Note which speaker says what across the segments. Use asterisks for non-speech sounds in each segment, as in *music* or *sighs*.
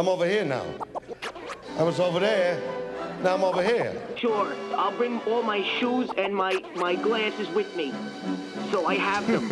Speaker 1: I'm over here now. I was over there. Now I'm over here.
Speaker 2: Sure, I'll bring all my shoes and my, my glasses with me. So I have them.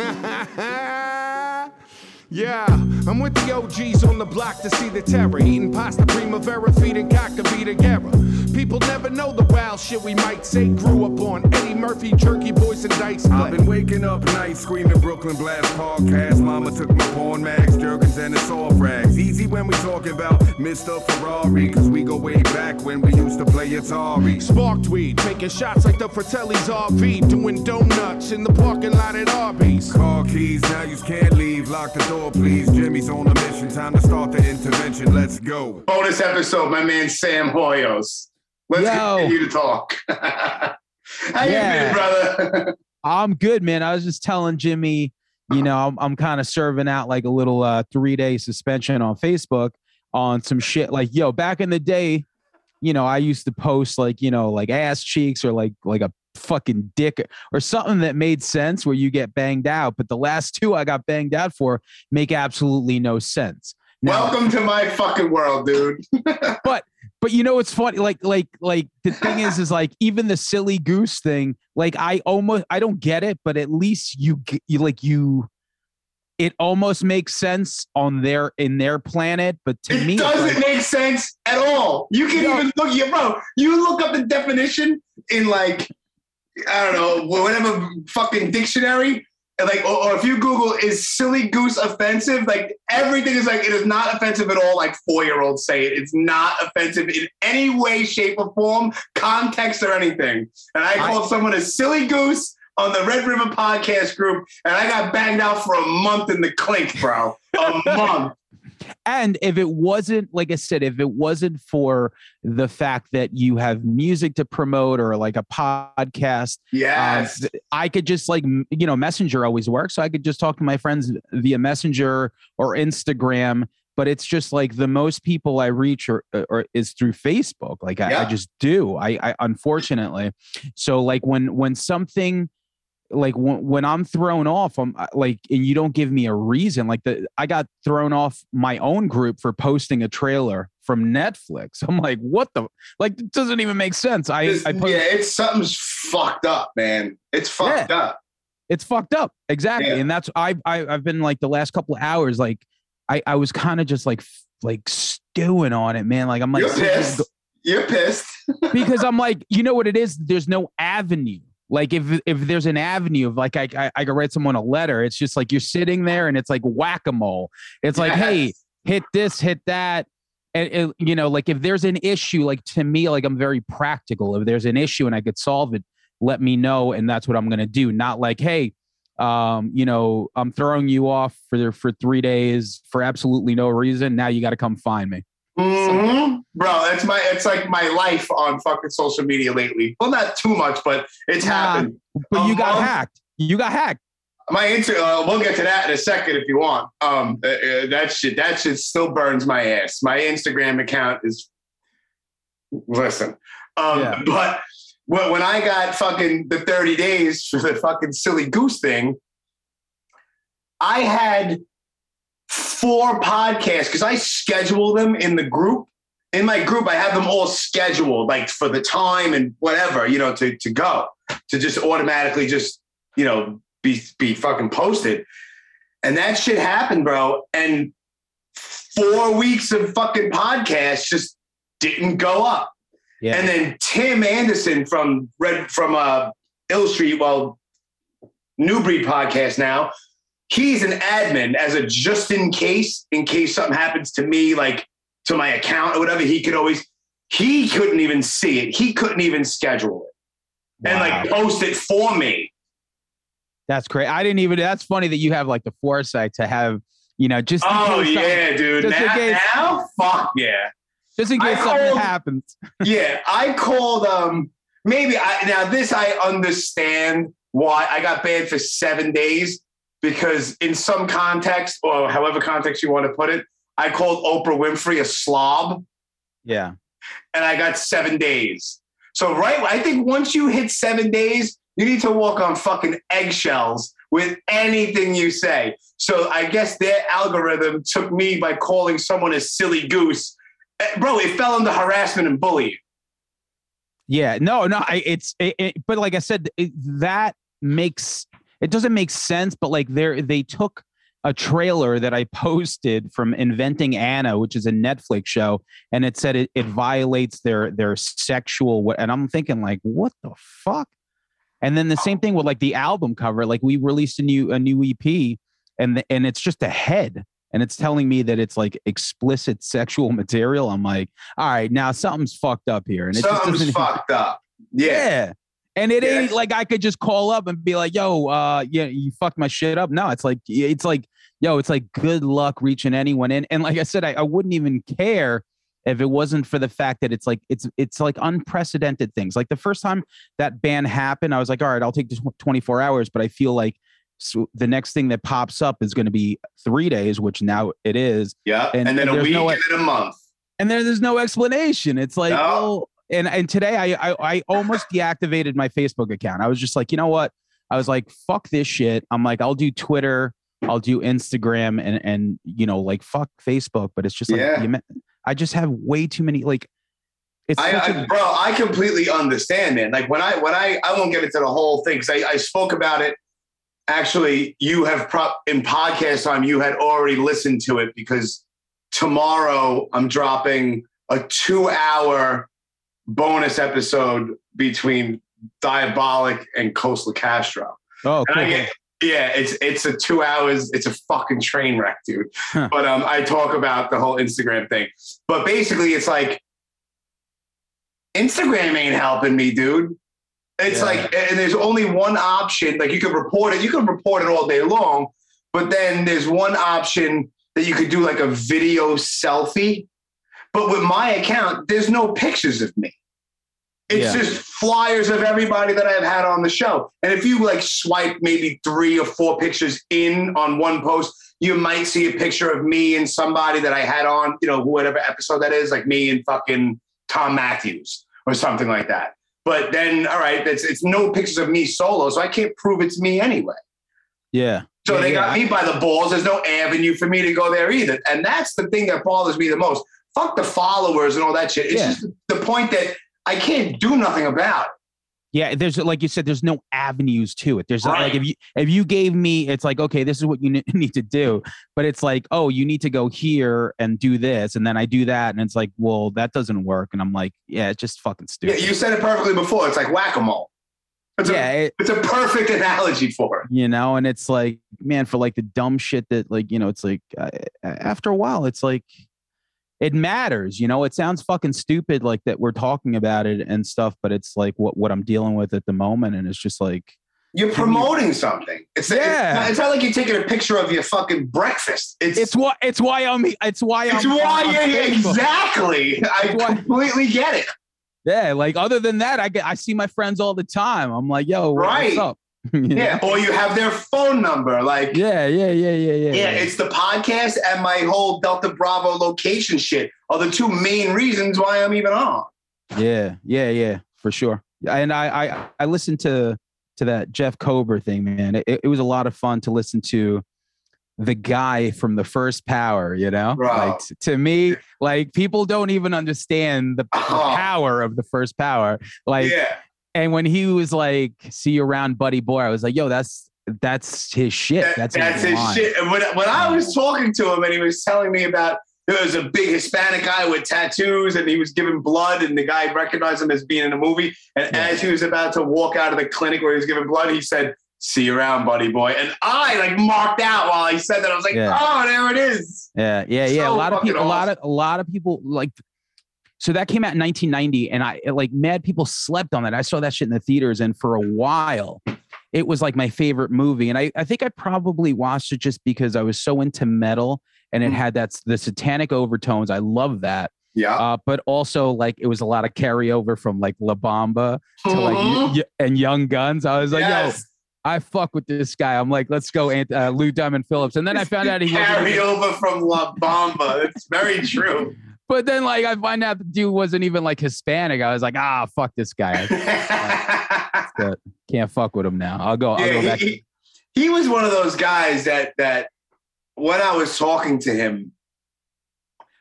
Speaker 2: *laughs*
Speaker 3: Yeah, I'm with the OGs on the block to see the terror. Eating pasta primavera, feeding cockabee together. People never know the wild shit we might say. Grew up on Eddie Murphy, Jerky Boys, and Dice.
Speaker 4: I've been waking up nights screaming Brooklyn Blast podcast. Mama took my porn mags, Jergens, and the soft rags. Easy when we talking about Mr. Ferrari, cause we go way back when we used to play Atari.
Speaker 3: Sparked weed, taking shots like the Fratelli's RV, doing donuts in the parking lot at Arby's.
Speaker 4: Car keys, now you can't leave. Lock the door, please. Jimmy's on a mission. Time to start the intervention. Let's go.
Speaker 5: Bonus episode, my man Sam Hoyos. Let's
Speaker 6: Yo.
Speaker 5: continue to talk. *laughs* How
Speaker 6: Yeah.
Speaker 5: you been, brother?
Speaker 6: I'm good, man. I was just telling Jimmy, you know, I'm, I'm kind of serving out like a little uh, three day suspension on Facebook on some shit. Like, yo, back in the day, you know, I used to post like, you know, like ass cheeks or like like a fucking dick or something that made sense where you get banged out. But the last two I got banged out for make absolutely no sense. Now,
Speaker 5: Welcome to my fucking world, dude. *laughs*
Speaker 6: but but you know what's funny like like like the thing is is like even the silly goose thing like i almost i don't get it but at least you you like you it almost makes sense on their in their planet but to
Speaker 5: It
Speaker 6: me it's
Speaker 5: doesn't
Speaker 6: like,
Speaker 5: make sense at all. You can
Speaker 6: No.
Speaker 5: even look, you bro. You look up the definition in like, I don't know, whatever fucking dictionary. Like, or, or if you Google is silly goose offensive, like everything is like it is not offensive at all. Like four year olds say it. It's not offensive in any way, shape, or form, context, or anything. And I called someone a silly goose on the Red River podcast group, and I got banged out for a month in the clink, bro. A *laughs* month.
Speaker 6: And if it wasn't like i said if it wasn't for the fact that you have music to promote or like a podcast
Speaker 5: Yes.
Speaker 6: Um, th- I could just like you know Messenger always works, so I could just talk to my friends via Messenger or Instagram. But it's just like the most people I reach or, or is through Facebook. Like I, I just do. I, I unfortunately. So like when when something like when, when I'm thrown off, I'm uh, like, and you don't give me a reason. Like the I got thrown off my own group for posting a trailer from Netflix. *laughs* I'm like, what the like? It doesn't even make sense. I, I post,
Speaker 5: yeah, it's something's fucked up, man. It's fucked up.
Speaker 6: it's fucked up exactly
Speaker 5: Yeah.
Speaker 6: and that's I, I i've been like the last couple of hours like i i was kind of just like like stewing on it man like i'm like
Speaker 5: You're pissed. You're pissed. *laughs*
Speaker 6: because i'm like you know what it is there's no avenue like if if there's an avenue of like I, I i could write someone a letter it's just like you're sitting there and it's like whack-a-mole. It's like hey hit this hit that. And you know like if there's an issue like to me like i'm very practical. If there's an issue and i could solve it let me know and that's what i'm going to do. Not like hey um you know i'm throwing you off for for three days for absolutely no reason. Now you got to come find me
Speaker 5: Mhm. Bro, that's my it's like my life on fucking social media lately. Well, not too much, but it's
Speaker 6: Nah.
Speaker 5: happened.
Speaker 6: but you got
Speaker 5: Um,
Speaker 6: hacked you got hacked
Speaker 5: My inter uh, we'll get to that in a second if you want. Um uh, uh, that shit that shit still burns my ass. My Instagram account is listen. Um
Speaker 6: Yeah.
Speaker 5: but when when I got fucking the 30 days for the fucking silly goose thing, I had four podcasts because I schedule them in the group. In my group, I have them all scheduled, like for the time and whatever, you know, to, to go, to just automatically just, you know, be be fucking posted. And that shit happened, bro. And four weeks of fucking podcasts just didn't go up.
Speaker 6: yeah
Speaker 5: And then Tim Anderson from Red from uh Ill Street, well, Nu-Breed podcast now. He's an admin as a just in case, in case something happens to me, like to my account or whatever. He could always, he couldn't even see it. He couldn't even schedule it and like post it for me.
Speaker 6: that's great i didn't even that's funny that you have like the foresight to have you know just
Speaker 5: Oh yeah, dude.
Speaker 6: just in
Speaker 5: Now,
Speaker 6: case-
Speaker 5: now, fuck yeah.
Speaker 6: just in
Speaker 5: I
Speaker 6: case something
Speaker 5: called-
Speaker 6: happens *laughs*
Speaker 5: yeah, I called um maybe I now this I understand why I got banned for seven days because in some context or however context you want to put it, I called Oprah Winfrey a slob
Speaker 6: yeah
Speaker 5: and I got seven days. So right, I think once you hit seven days, you need to walk on fucking eggshells with anything you say. So I guess their algorithm took me by calling someone a silly goose. Eh, Bro, it fell under harassment and bullying.
Speaker 6: Yeah, no, no, I, it's it, it, but like I said, it, that makes it doesn't make sense. But like they they took a trailer that I *laughs* posted from Inventing Anna, which is a Netflix show, and it said it, it violates their their sexual. And I'm thinking like, what the fuck? And then the same thing with like the album cover. Like we released a new a new EP, and the, and it's just a head. And it's telling me that it's like explicit sexual *laughs* material. I'm like, all right, now something's fucked up here. And it just
Speaker 5: Something's fucked up. Yeah.
Speaker 6: yeah. And it ain't like I could just call up and be like, yo, uh, yeah, you fucked my shit up. No, it's like it's like, yo, it's like good luck reaching anyone in. And like I said, I, I wouldn't even care if it wasn't for the fact that it's like it's it's like unprecedented things. Like the first time that ban happened, I was like, all right, I'll take this 24 hours, but I feel like so the next thing that pops up is going to be three days, which now it is
Speaker 5: Yeah.
Speaker 6: And-
Speaker 5: And, then
Speaker 6: and
Speaker 5: a week
Speaker 6: no
Speaker 5: and then a month.
Speaker 6: and then there's no explanation. It's like,
Speaker 5: No.
Speaker 6: well, and and today I, I I almost deactivated my Facebook account. I was just like, you know what? I was like, fuck this shit. I'm like, I'll do Twitter, I'll do Instagram, and and you know, like fuck Facebook. But it's just like,
Speaker 5: Yeah.
Speaker 6: you I just have way too many. Like, it's
Speaker 5: I,
Speaker 6: such
Speaker 5: I,
Speaker 6: a-
Speaker 5: bro, I completely understand, man. Like when I when I I won't get into the whole thing because I, I spoke about it. Actually, you have pro- in podcast time. You had already listened to it because tomorrow I'm dropping a two-hour bonus episode between Diabolic and Coastal Castro.
Speaker 6: oh, cool.
Speaker 5: Get, yeah, it's it's a two hours. It's a fucking train wreck, dude.
Speaker 6: Huh.
Speaker 5: But um, I talk about the whole Instagram thing. But basically, it's like Instagram ain't helping me, dude. It's
Speaker 6: Yeah.
Speaker 5: like, and there's only one option. Like you could report it. You can report it all day long. But then there's one option that you could do like a video selfie. But with my account, there's no pictures of me. It's
Speaker 6: Yeah.
Speaker 5: just flyers of everybody that I've had on the show. And if you like swipe maybe three or four pictures in on one post, you might see a picture of me and somebody that I had on, you know, whatever episode that is, like me and fucking Tom Matthews or something like that. But then, all right, it's it's no pictures of me solo, so I can't prove it's me anyway.
Speaker 6: yeah.
Speaker 5: So
Speaker 6: Yeah,
Speaker 5: they
Speaker 6: yeah,
Speaker 5: got me by the balls. There's no avenue for me to go there either. And that's the thing that bothers me the most. Fuck the followers and all that shit. It's
Speaker 6: Yeah.
Speaker 5: just the point that I can't do nothing about it.
Speaker 6: Yeah, there's like you said, there's no avenues to it. There's not like if you if you gave me, it's like okay, this is what you *laughs* need to do, but it's like oh, you need to go here and do this, and then I do that, and it's like well, that doesn't work, and I'm like yeah, it's just fucking
Speaker 5: Yeah,
Speaker 6: stupid.
Speaker 5: you said it perfectly before. It's like whack a mole. It's,
Speaker 6: yeah,
Speaker 5: a,
Speaker 6: it-
Speaker 5: it's a perfect analogy for it.
Speaker 6: you know, and it's like man, for like the dumb shit that like you know, it's like uh, after a while, it's like it matters, you know. It sounds fucking stupid like that we're talking about it and stuff, but it's like what what I'm dealing with at the moment, and it's just like.
Speaker 5: You're promoting something. It's,
Speaker 6: Yeah.
Speaker 5: it's, not, it's not like you're taking a picture of your fucking breakfast. It's
Speaker 6: It's why it's why I'm it's why
Speaker 5: it's
Speaker 6: I'm
Speaker 5: why
Speaker 6: on- on
Speaker 5: yeah, yeah,
Speaker 6: Facebook.
Speaker 5: exactly. I
Speaker 6: why-
Speaker 5: completely get it.
Speaker 6: Yeah, like other than that, I get I see my friends all the time. I'm like, yo,
Speaker 5: Right.
Speaker 6: what's up? *laughs* You know?
Speaker 5: Yeah. Or you have their phone number. Like
Speaker 6: yeah, yeah, yeah, yeah, yeah.
Speaker 5: Yeah, it's the podcast and my whole Delta Bravo location shit are the two main reasons why I'm even on.
Speaker 6: yeah, yeah, yeah, for sure. And I I I listened to to that Jeff Kober thing, man. It, it was a lot of fun to listen to the guy from the first power, you know?
Speaker 5: Bro.
Speaker 6: Like t- to me, like people don't even understand the, the
Speaker 5: Oh.
Speaker 6: power of the first power. Like
Speaker 5: yeah.
Speaker 6: And when he was like, see you around Buddy Boy, I was like, yo, that's that's his shit.
Speaker 5: That-
Speaker 6: that's
Speaker 5: that's his shit. And when, when I was talking to him and he was telling me about there was a big Hispanic guy with tattoos and he was giving blood and the guy recognized him as being in a movie. And
Speaker 6: Yeah.
Speaker 5: as he was about to walk out of the clinic where he was giving blood, he said, See you around, buddy boy. And I like marked out while he said that. I was like,
Speaker 6: Yeah.
Speaker 5: oh, there it is.
Speaker 6: Yeah, yeah, yeah.
Speaker 5: So
Speaker 6: a lot of people, a lot of a lot of people like. So that came out in 1990, and I like mad people slept on that. I saw that shit in the theaters, and for a while, it was like my favorite movie. And I, I think I probably watched it just because I was so into metal, and it
Speaker 5: Mm.
Speaker 6: had that the satanic overtones. I love that.
Speaker 5: Yeah.
Speaker 6: Uh, but also like it was a lot of carryover from like La Bamba to like
Speaker 5: Mhm.
Speaker 6: y- y- and Young Guns. I was like, yo. I fuck with this guy. I'm like, let's go, Ant- uh, Lou Diamond Phillips. And then I found out he wasn't
Speaker 5: carry
Speaker 6: even-
Speaker 5: over from La Bamba. It's very true.
Speaker 6: But then, like, I find out the dude wasn't even like Hispanic. I was like, ah, fuck this guy. *laughs* Can't fuck with him now. I'll go. I'll go back.
Speaker 5: he, he was one of those guys that that when I was talking to him,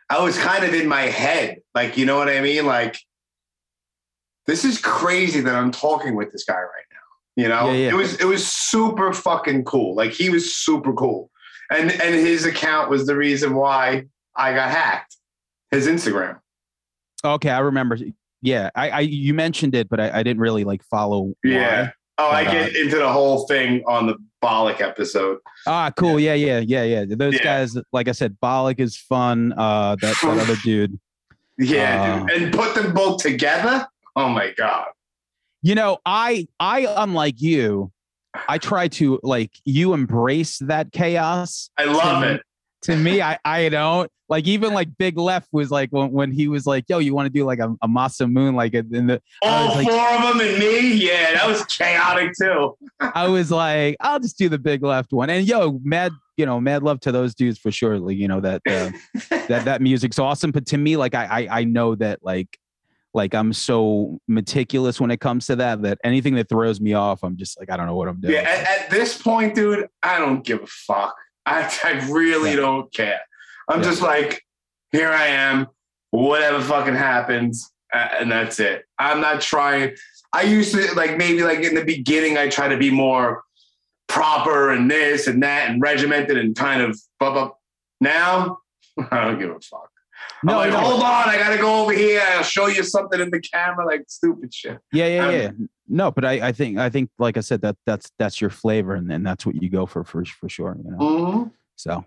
Speaker 5: I was kind of in my head. Like, you know what I mean? Like, this is crazy that I'm talking with this guy right now. You know,
Speaker 6: Yeah, yeah.
Speaker 5: it was it was super fucking cool. Like he was super cool. And and his account was the reason why I got hacked. His Instagram.
Speaker 6: Okay, I remember. Yeah, I, I you mentioned it, but I, I didn't really like follow. why.
Speaker 5: Yeah. Oh, I
Speaker 6: But, uh,
Speaker 5: get into the whole thing on the Bollock episode.
Speaker 6: Ah, cool. Yeah, yeah, yeah, yeah. Those
Speaker 5: Yeah.
Speaker 6: guys, like I said, Bollock is fun. Uh, that, that other *laughs* dude.
Speaker 5: Yeah,
Speaker 6: Uh,
Speaker 5: dude. And put them both together. Oh my God.
Speaker 6: You know, I, I, unlike you, I try to like you embrace that chaos.
Speaker 5: I love
Speaker 6: To-
Speaker 5: it.
Speaker 6: To me, I, I don't like even like Big Left was like when, when he was like, "Yo, you want to do like a, a Masa Moon?" Like in the, I
Speaker 5: All
Speaker 6: was like,
Speaker 5: four of them and me. Yeah, that was chaotic too.
Speaker 6: I was like, I'll just do the Big Left one. And yo, mad, you know, mad love to those dudes for sure. Like, you know that uh, *laughs* that that music's awesome. But to me, like, I, I I know that like like I'm so meticulous when it comes to that that anything that throws me off, I'm just like, I don't know what I'm doing.
Speaker 5: Yeah, at, at this point, dude, I don't give a fuck. I, I really
Speaker 6: Yeah.
Speaker 5: don't care. I'm
Speaker 6: Yeah.
Speaker 5: just like, here I am, whatever fucking happens, and that's it. I'm not trying. I used to like maybe like in the beginning, I try to be more proper and this and that and regimented and kind of blah blah. Now, *laughs* I don't give a fuck. I'm
Speaker 6: no,
Speaker 5: like,
Speaker 6: no.
Speaker 5: hold on, I gotta go over here. I'll show you something in the camera, like stupid shit.
Speaker 6: yeah, yeah,
Speaker 5: um,
Speaker 6: yeah. No, but I, I think I think like I said that that's that's your flavor and, and that's what you go for for for sure. You know.
Speaker 5: Mhm.
Speaker 6: So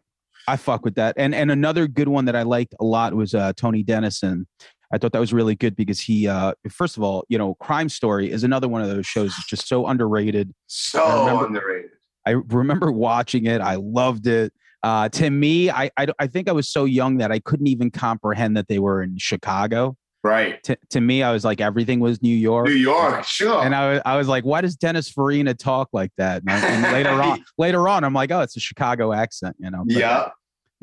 Speaker 6: I fuck with that. And and another good one that I liked a lot was uh, Tony Denison. I thought that was really good because he, uh, first of all, you know, Crime Story is another one of those shows that's just so underrated.
Speaker 5: So
Speaker 6: I remember-
Speaker 5: underrated.
Speaker 6: I remember watching it. I loved it. Uh, to me, I, I I think I was so young that I couldn't even comprehend that they were in Chicago.
Speaker 5: Right.
Speaker 6: To, to me, I was like everything was New York.
Speaker 5: New York, sure.
Speaker 6: And I, was- I was like, why does Dennis Farina talk like that? And, and later on, *laughs* later on, I'm like, oh, it's a Chicago accent, you know. But,
Speaker 5: yeah.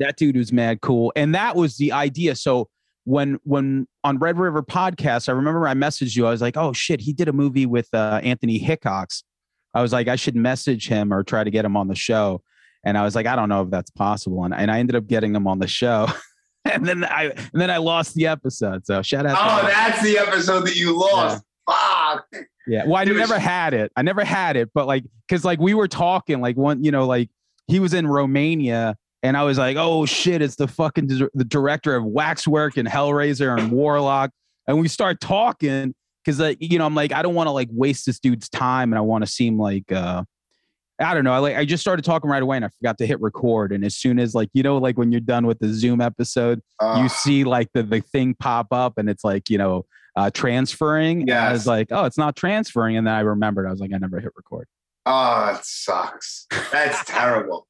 Speaker 6: that dude was mad cool and that was the idea so when when on red river podcast i remember i messaged you i was like oh shit he did a movie with uh, anthony hickox i was like i should message him or try to get him on the show and i was like i don't know if that's possible and, and i ended up getting him on the show *laughs* *laughs* and then i and then i lost the episode so shout out
Speaker 5: Oh, that's the episode that you lost. Fuck.
Speaker 6: Yeah. Well, I
Speaker 5: It was-
Speaker 6: never had it. I never had it, but like, cause like we were talking, like one, you know, like he was in Romania, and I was like, oh shit, it's the fucking di- the director of Waxwork and Hellraiser and Warlock, and we start talking because like you know I'm like I don't want to like waste this dude's time, and I want to seem like uh I don't know. I like I just started talking right away, and I forgot to hit record, and as soon as like you know like when you're done with the Zoom episode
Speaker 5: Uh,
Speaker 6: you see like the, the thing pop up and it's like you know uh transferring Yeah. i was like oh it's not transferring and then i remembered i was like i never hit record
Speaker 5: oh, that sucks. That's *laughs* terrible.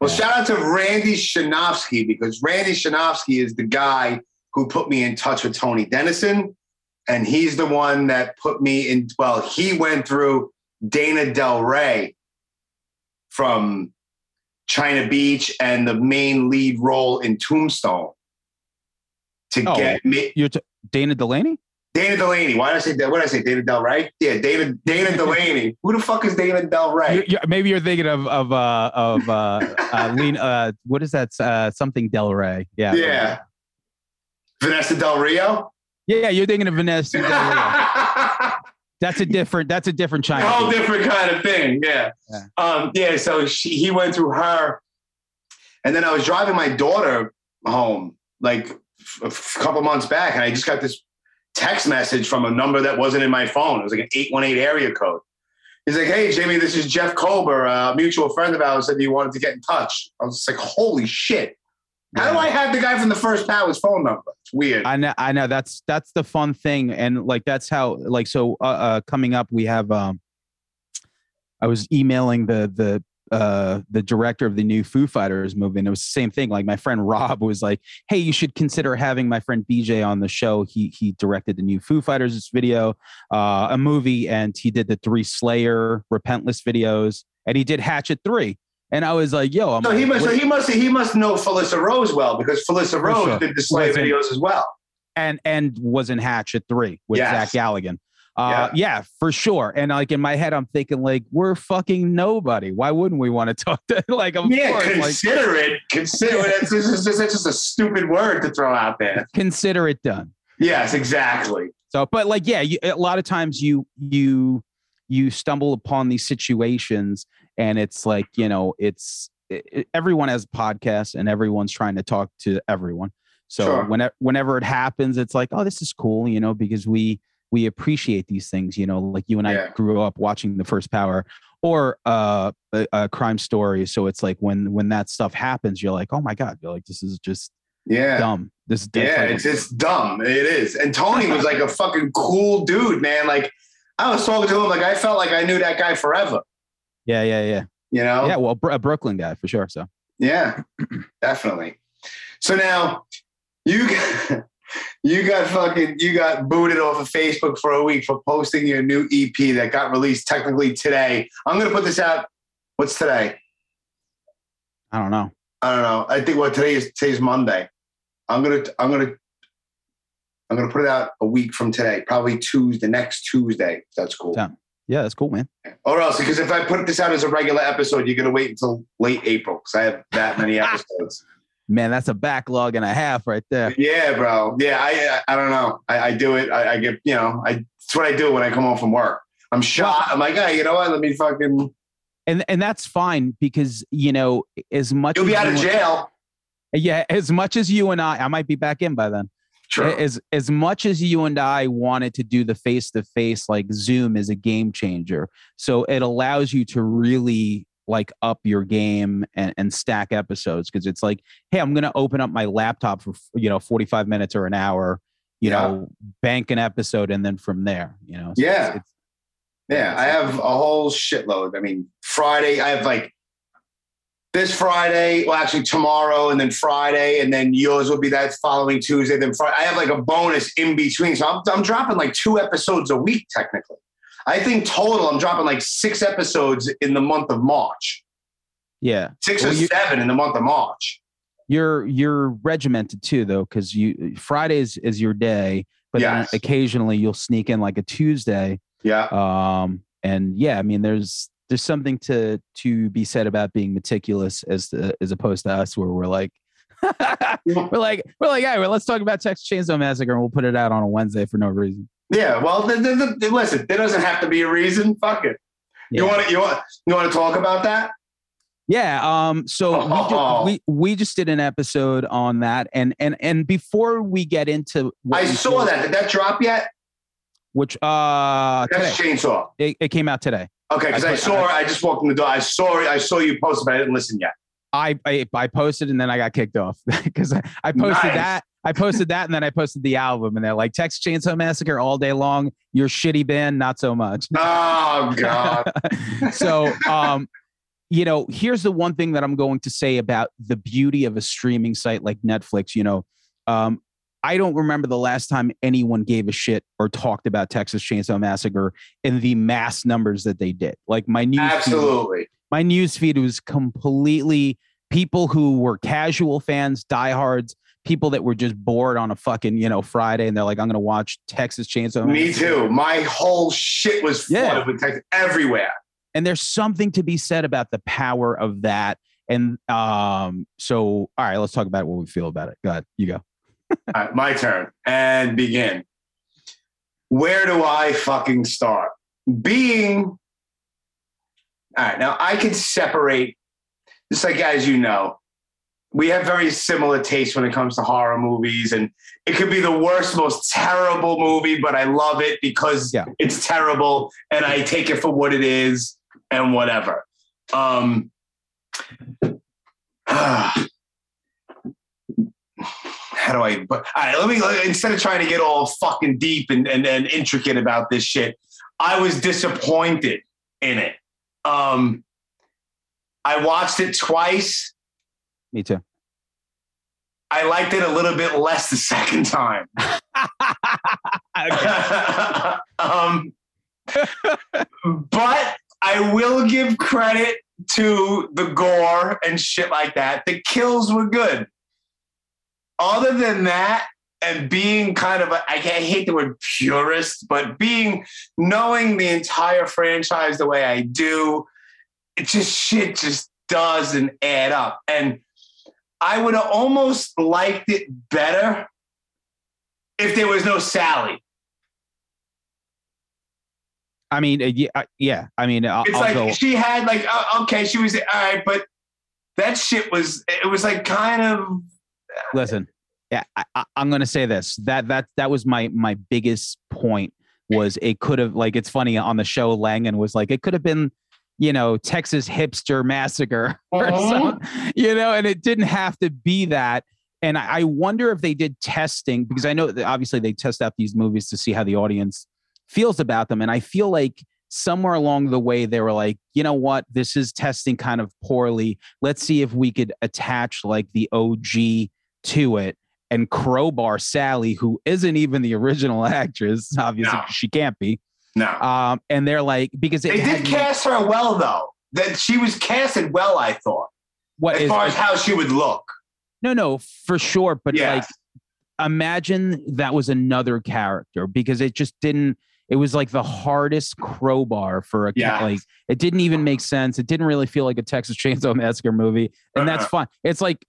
Speaker 5: Well,
Speaker 6: Yeah.
Speaker 5: shout out to Randy Shanofsky because Randy Shanofsky is the guy who put me in touch with Tony Denison. And he's the one that put me in. Well, he went through Dana Del Rey from China Beach and the main lead role in Tombstone to
Speaker 6: Oh.
Speaker 5: get me.
Speaker 6: you're t- dana delany
Speaker 5: Dana Delany. Why did I say that? What did I say? Dana Del Rey? Yeah, Dana Dana *laughs* Delany. Who the fuck is Dana Del Rey?
Speaker 6: You're- you're- maybe you're thinking of of uh of uh, uh lean uh what is that uh something del rey yeah
Speaker 5: yeah. Vanessa Del Rio.
Speaker 6: yeah you're thinking of vanessa del Rey. *laughs*
Speaker 5: a
Speaker 6: that's a different that's a different china
Speaker 5: whole
Speaker 6: Beach.
Speaker 5: different kind of thing. Yeah.
Speaker 6: Yeah.
Speaker 5: Um, yeah. So she, he went through her, and then I was driving my daughter home like a couple months back, and I just got this text message from a number that wasn't in my phone. It was like an eight one eight area code. He's like, "Hey, Jimmy, this is Jeff Kober, a mutual friend of ours, said you wanted to get in touch." I was just like, "Holy shit! How do I have the guy from the first Powers phone number? It's weird."
Speaker 6: I know, I know. That's that's the fun thing, and like that's how like so. Uh, uh coming up, we have. um I was emailing the the uh the director of the new Foo Fighters movie, and it was the same thing. Like my friend Rob was like, "Hey, you should consider having my friend BJ on the show. He he directed the new Foo Fighters video, uh, a movie, and he did the three Slayer Repentless videos, and he did Hatchet three. And I was like, "Yo, I'm
Speaker 5: So he must, so he must, he must know Felissa Rose well because Felissa Rose
Speaker 6: sure.
Speaker 5: did the
Speaker 6: Was in-
Speaker 5: videos as well.
Speaker 6: and and was in Hatchet three with
Speaker 5: Yes.
Speaker 6: Zach Galligan. Uh, yeah. for sure. And like in my head, I'm thinking like we're fucking nobody. Why wouldn't we want to *laughs* talk to like of
Speaker 5: Yeah,
Speaker 6: course, like
Speaker 5: consider it. Consider *laughs* it. It's just, it's just a stupid word to throw out there.
Speaker 6: consider it done.
Speaker 5: Yes, exactly.
Speaker 6: So, but like, yeah, you, a lot of times you you you stumble upon these situations, and it's like you know, it's it, everyone has podcasts, and everyone's trying to talk to everyone. So
Speaker 5: Sure.
Speaker 6: whenever whenever it happens, it's like, oh, this is cool, you know, because we we appreciate these things, you know, like you and
Speaker 5: Yeah.
Speaker 6: I grew up watching The First Power or uh, a, a crime story. So it's like when when that stuff happens, you're like, oh my god, you're like, this is just
Speaker 5: Yeah.
Speaker 6: dumb. This is
Speaker 5: Yeah, it's it's dumb. It is. And Tony was like a fucking cool dude, man. Like I was talking to him, like I felt like I knew that guy forever.
Speaker 6: Yeah, yeah, yeah,
Speaker 5: You know?
Speaker 6: yeah. Well, a Brooklyn guy for sure. So.
Speaker 5: Yeah, *clears throat* definitely. So now you got, *laughs* you got fucking you got booted off of Facebook for a week for posting your new EP that got released technically today. I'm gonna put this out. What's today?
Speaker 6: I don't know.
Speaker 5: I don't know. I think what today is today's Monday. I'm gonna I'm gonna I'm gonna put it out a week from today, probably Tuesday, next Tuesday. That's cool.
Speaker 6: Yeah, that's cool, man.
Speaker 5: Or else, because if I put this out as a regular episode, you're gonna wait until late April because I have that many *laughs* episodes.
Speaker 6: Man, that's a backlog and a half right there.
Speaker 5: Yeah, bro. Yeah, I I, I don't know. I, I do it. I, I get you know. I it's what I do when I come home from work. I'm shot. I'm like, hey, you know what? Let me fucking.
Speaker 6: And and that's fine because you know, as much
Speaker 5: You'll be out of jail.
Speaker 6: Yeah, as much as you and I, I might be back in by then.
Speaker 5: Sure.
Speaker 6: As as much as you and I wanted to do the face to face, like Zoom is a game changer. So it allows you to really like up your game and, and stack episodes because it's like, hey, I'm gonna open up my laptop for you know 45 minutes or an hour, you
Speaker 5: Yeah.
Speaker 6: know, bank an episode, and then from there, you know. So
Speaker 5: Yeah.
Speaker 6: it's, it's,
Speaker 5: Yeah, I have a whole shitload. I mean, Friday, I have like this Friday, well, actually tomorrow, and then Friday, and then yours will be that following Tuesday. Then Friday, I have like a bonus in between. So I'm, I'm dropping like two episodes a week, technically. I think total, I'm dropping like six episodes in the month of March,
Speaker 6: yeah.
Speaker 5: six
Speaker 6: Well,
Speaker 5: or
Speaker 6: you-
Speaker 5: seven in the month of March.
Speaker 6: you're you're regimented too though because you fridays is your day but then
Speaker 5: Yes.
Speaker 6: occasionally you'll sneak in like a tuesday
Speaker 5: Yeah.
Speaker 6: um and yeah i mean there's there's something to to be said about being meticulous as to, as opposed to us where we're like *laughs* we're like we're like yeah let's talk about texas chainsaw massacre and we'll put it out on a wednesday for no reason
Speaker 5: Yeah. Well, th- th- th- listen, there doesn't have to be a reason. Fuck it. You want to you want you want to talk about that?
Speaker 6: Yeah. Um. So we,
Speaker 5: Oh.
Speaker 6: just, we we just did an episode on that, and and and before we get into,
Speaker 5: I saw that. Did that drop yet?
Speaker 6: Which uh today
Speaker 5: chainsaw.
Speaker 6: it, it came out today.
Speaker 5: Okay, because
Speaker 6: I
Speaker 5: I, saw. I, just walked in the door. I saw. I saw you post, but I didn't listen yet.
Speaker 6: I I, I posted and then I got kicked off *laughs* because I, I posted
Speaker 5: Nice.
Speaker 6: that. I posted that and then I posted the album and they're like Texas Chainsaw Massacre all day long. Your shitty band, not so much.
Speaker 5: Oh God. *laughs*
Speaker 6: so um you know here's the one thing that i'm going to say about the beauty of a streaming site like netflix you know um i don't remember the last time anyone gave a shit or talked about texas chainsaw massacre in the mass numbers that they did like my news feed-
Speaker 5: Absolutely.
Speaker 6: my news feed was completely people who were casual fans diehards people that were just bored on a fucking you know friday and they're like i'm gonna watch texas chainsaw
Speaker 5: Me
Speaker 6: Massacre."
Speaker 5: too. My whole shit was flooded with text everywhere.
Speaker 6: and there's something to be said about the power of that and um so all right let's talk about what we feel about it go ahead you go
Speaker 5: right, my turn and begin. Where do I fucking start? Being all right. Now I can separate, just like as you know, we have very similar tastes when it comes to horror movies, and it could be the worst, most terrible movie, but I love it because
Speaker 6: Yeah.
Speaker 5: it's terrible, and I take it for what it is, and whatever. Um, *sighs* how do I? But all right, let me instead of trying to get all fucking deep and, and, and intricate about this shit, I was disappointed in it. Um, I watched it twice.
Speaker 6: me too
Speaker 5: I liked it a little bit less the second time. *laughs* *laughs* um, but I will give credit to the gore and shit like that. The kills were good. Other than that, and being kind of a, I hate the word purist, but being knowing the entire franchise the way I do, it just shit just doesn't add up. And I would have almost liked it better if there was no Sally.
Speaker 6: I mean, uh, yeah, uh, yeah. I mean, I'll,
Speaker 5: It's
Speaker 6: I'll
Speaker 5: like
Speaker 6: go.
Speaker 5: she had like uh, okay, she was all right, but that shit was it was like kind of
Speaker 6: listen yeah I, i'm going to say this that that that was my my biggest point was it could have like it's funny on the show langan was like it could have been you know texas hipster massacre *laughs* or
Speaker 5: uh-huh.
Speaker 6: something you know and it didn't have to be that. And I, I wonder if they did testing because i know that obviously they test out these movies to see how the audience feels about them. And i feel like somewhere along the way they were like you know what? This is testing kind of poorly. Let's see if we could attach like the og to it and crowbar Sally, who isn't even the original *laughs* actress. Obviously,
Speaker 5: No.
Speaker 6: she can't be.
Speaker 5: no.
Speaker 6: Um, and they're like because it
Speaker 5: They did cast her well though. That she was casted well, I thought,
Speaker 6: what
Speaker 5: as
Speaker 6: is
Speaker 5: far as how she would look.
Speaker 6: no, no, for sure. But
Speaker 5: Yeah.
Speaker 6: like, imagine that was another character because it just didn't. It was like the hardest crowbar for a
Speaker 5: Yeah.
Speaker 6: like. It didn't even make sense. It didn't really feel like a Texas Chainsaw Massacre movie, and that's
Speaker 5: Uh-uh.
Speaker 6: fine. It's like,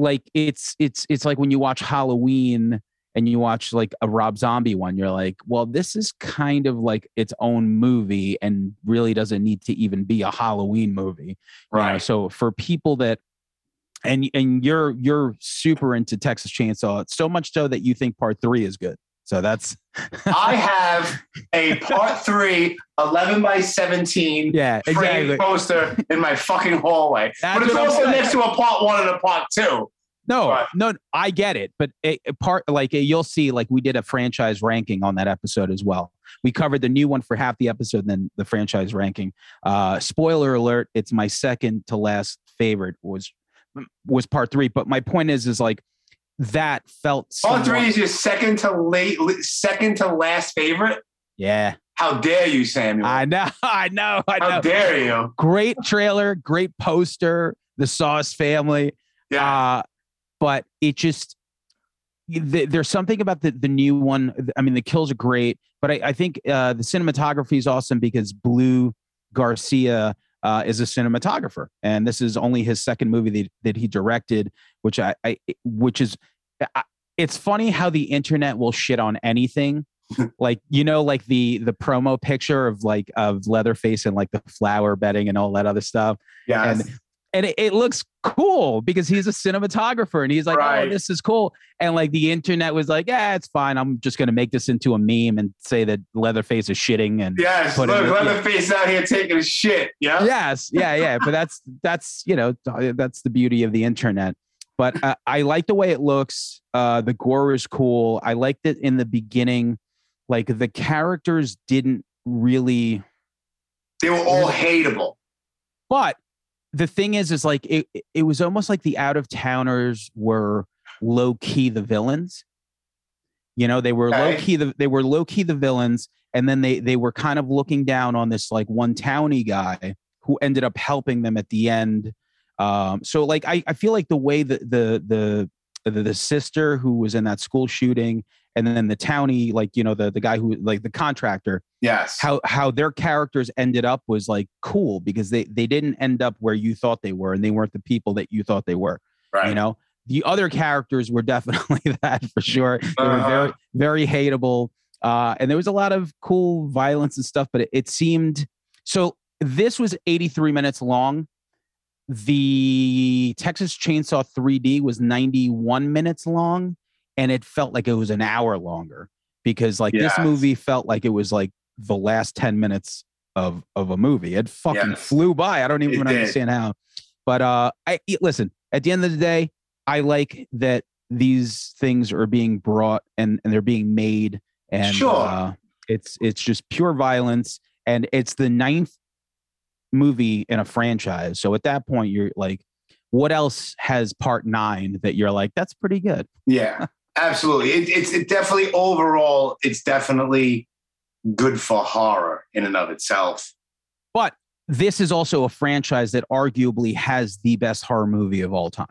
Speaker 6: like it's it's it's like when you watch Halloween and you watch like a Rob Zombie one, you're like, well, this is kind of like its own movie and really doesn't need to even be a Halloween movie. Right. know? So for people that and and you're you're super into Texas Chainsaw, so much so that you think part three is good. So that's *laughs*
Speaker 5: I have a part three 11 by 17
Speaker 6: yeah, exactly.
Speaker 5: poster in my fucking hallway.
Speaker 6: That's
Speaker 5: but it's also next to a part one and a part two.
Speaker 6: No,
Speaker 5: Right.
Speaker 6: no, I get it, but it, it part like you'll see, like we did a franchise ranking on that episode as well. We covered the new one for half the episode, then the franchise ranking. Uh, spoiler alert: it's my second to last favorite was was part three. But my point is, is like that felt
Speaker 5: all three is your second to late, second to last favorite.
Speaker 6: Yeah,
Speaker 5: How dare you, Samuel?
Speaker 6: I know, *laughs* I know, I know.
Speaker 5: How dare you?
Speaker 6: great trailer, great poster, the Sauce family.
Speaker 5: Yeah.
Speaker 6: Uh, but it just th- there's something about the the new one. I mean, the kills are great, but I, I think uh, the cinematography is awesome because Blue Garcia uh, is a cinematographer, and this is only his second movie that, that he directed, which I, I which is. It's funny how the internet will shit on anything *laughs* like you know like the the promo picture of like of leatherface and like the flower bedding and all that other stuff
Speaker 5: yeah.
Speaker 6: and and it, it looks cool because he's a cinematographer and he's like, oh,
Speaker 5: Right.
Speaker 6: oh, this is cool. And like the internet was like, yeah, it's fine. I'm just gonna make this into a meme and say that Leatherface is shitting and
Speaker 5: yes. Look, Leatherface out here taking a shit. Yeah.
Speaker 6: yes, yeah, yeah. But that's that's you know that's the beauty of the internet. But uh, I like the way it looks. Uh, the gore is cool. I liked it in the beginning. Like the characters didn't really
Speaker 5: They were all hateable.
Speaker 6: But the thing is, is like it, it- was almost like the out of towners were low key the villains. You know, they were low key the they were low key the villains, and then they they were kind of looking down on this like one towny guy who ended up helping them at the end. Um, so like I, I feel like the way that the the the, the sister who was in that school shooting and then the townie like you know the the guy who like the contractor
Speaker 5: Yes.
Speaker 6: how how their characters ended up was like cool because they they didn't end up where you thought they were and they weren't the people that you thought they were
Speaker 5: right.
Speaker 6: you know the other characters were *laughs* definitely that for sure they were
Speaker 5: Uh-huh.
Speaker 6: very very hateable uh and there was a lot of cool violence and stuff but it, it seemed so this was 83 minutes long the texas chainsaw 3d was 91 minutes long and it felt like it was an hour longer because like this movie felt like it was like the last 10 minutes of of a movie. It fucking
Speaker 5: Yes.
Speaker 6: flew by. I don't even understand how. But uh i listen at the end of the day i like that these things are being brought and and they're being made and
Speaker 5: Sure.
Speaker 6: uh, it's it's just pure violence and it's the ninth movie in a franchise so at that point you're like what else has part nine that you're like that's pretty good
Speaker 5: Yeah. Absolutely. It, it's it definitely overall. It's definitely good for horror in and of itself.
Speaker 6: but this is also a franchise that arguably has the best horror movie of all time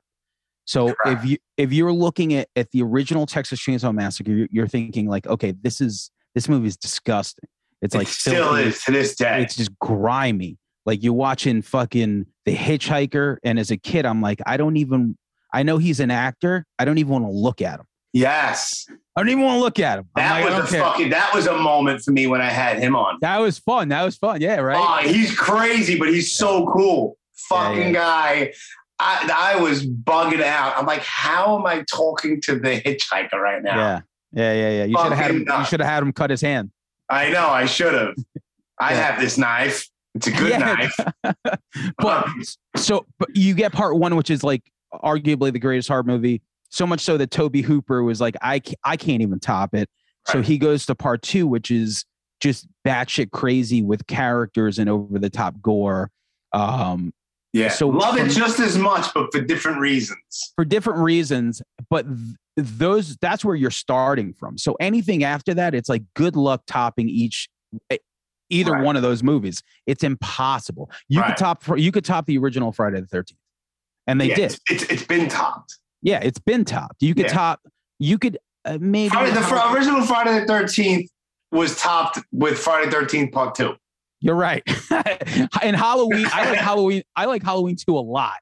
Speaker 6: So
Speaker 5: Correct.
Speaker 6: if you if you're looking at, at the original Texas Chainsaw Massacre, you're, you're thinking like, okay, this is this movie is disgusting. It's like
Speaker 5: it still
Speaker 6: filthy.
Speaker 5: is to this day.
Speaker 6: It's just grimy. Like you're watching fucking The Hitchhiker, and as a kid, I'm like, I don't even. I know he's an actor. I don't even want to look at him.
Speaker 5: yes,
Speaker 6: I don't even want to look at him.
Speaker 5: That
Speaker 6: like,
Speaker 5: was a
Speaker 6: care.
Speaker 5: fucking. That was a moment for me when I had him on.
Speaker 6: That was fun. That was fun. Yeah, right.
Speaker 5: Oh, he's crazy, but he's so cool. Fucking guy. I, I was bugging out. I'm like, how am I talking to the hitchhiker right now?
Speaker 6: yeah, yeah, yeah, yeah. You should have had him. You should have had him cut his hand.
Speaker 5: I know, I should have. I
Speaker 6: Yeah.
Speaker 5: have this knife. It's a good *laughs*
Speaker 6: Yeah.
Speaker 5: knife. *laughs*
Speaker 6: but so but you get part one, which is like arguably the greatest horror movie. So much so that Tobe Hooper was like, I I can't even top it. So he goes to part two, which is just batshit crazy with characters and over the top gore. Um,
Speaker 5: yeah.
Speaker 6: So
Speaker 5: love
Speaker 6: from-
Speaker 5: it just as much, but for different reasons.
Speaker 6: for different reasons, but th- those that's where you're starting from. So anything after that, it's like good luck topping each e- either
Speaker 5: Right.
Speaker 6: one of those movies. It's impossible. You
Speaker 5: Right.
Speaker 6: could top you could top the original Friday the 13th. And they
Speaker 5: Yeah,
Speaker 6: did.
Speaker 5: It's, it's, it's been topped.
Speaker 6: Yeah, it's been topped. You could
Speaker 5: Yeah.
Speaker 6: top. You could uh, maybe.
Speaker 5: Friday, the fr- original Friday the 13th was topped with Friday 13th Part 2.
Speaker 6: You're right. *laughs* and Halloween, I like Halloween. I like Halloween two a lot.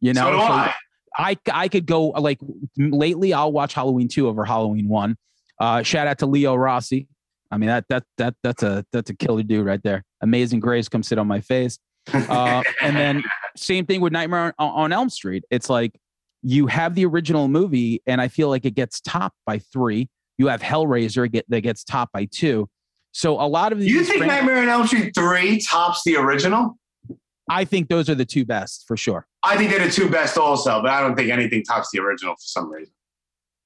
Speaker 6: You know,
Speaker 5: so do
Speaker 6: So
Speaker 5: I.
Speaker 6: I I could go like lately. I'll watch Halloween two over Halloween one. Uh, shout out to Leo Rossi. I mean that that that that's a that's a killer dude right there. Amazing Grace, come sit on my face. Uh, and then *laughs* same thing with Nightmare on, on Elm Street. It's like you have the original movie, and I feel like it gets topped by three. You have Hellraiser get that gets topped by two. So a lot of these.
Speaker 5: you think
Speaker 6: fran-
Speaker 5: Nightmare on Elm Street 3 tops the original?
Speaker 6: I think those are the two best for sure.
Speaker 5: I think they're the two best also, but I don't think anything tops the original for some reason.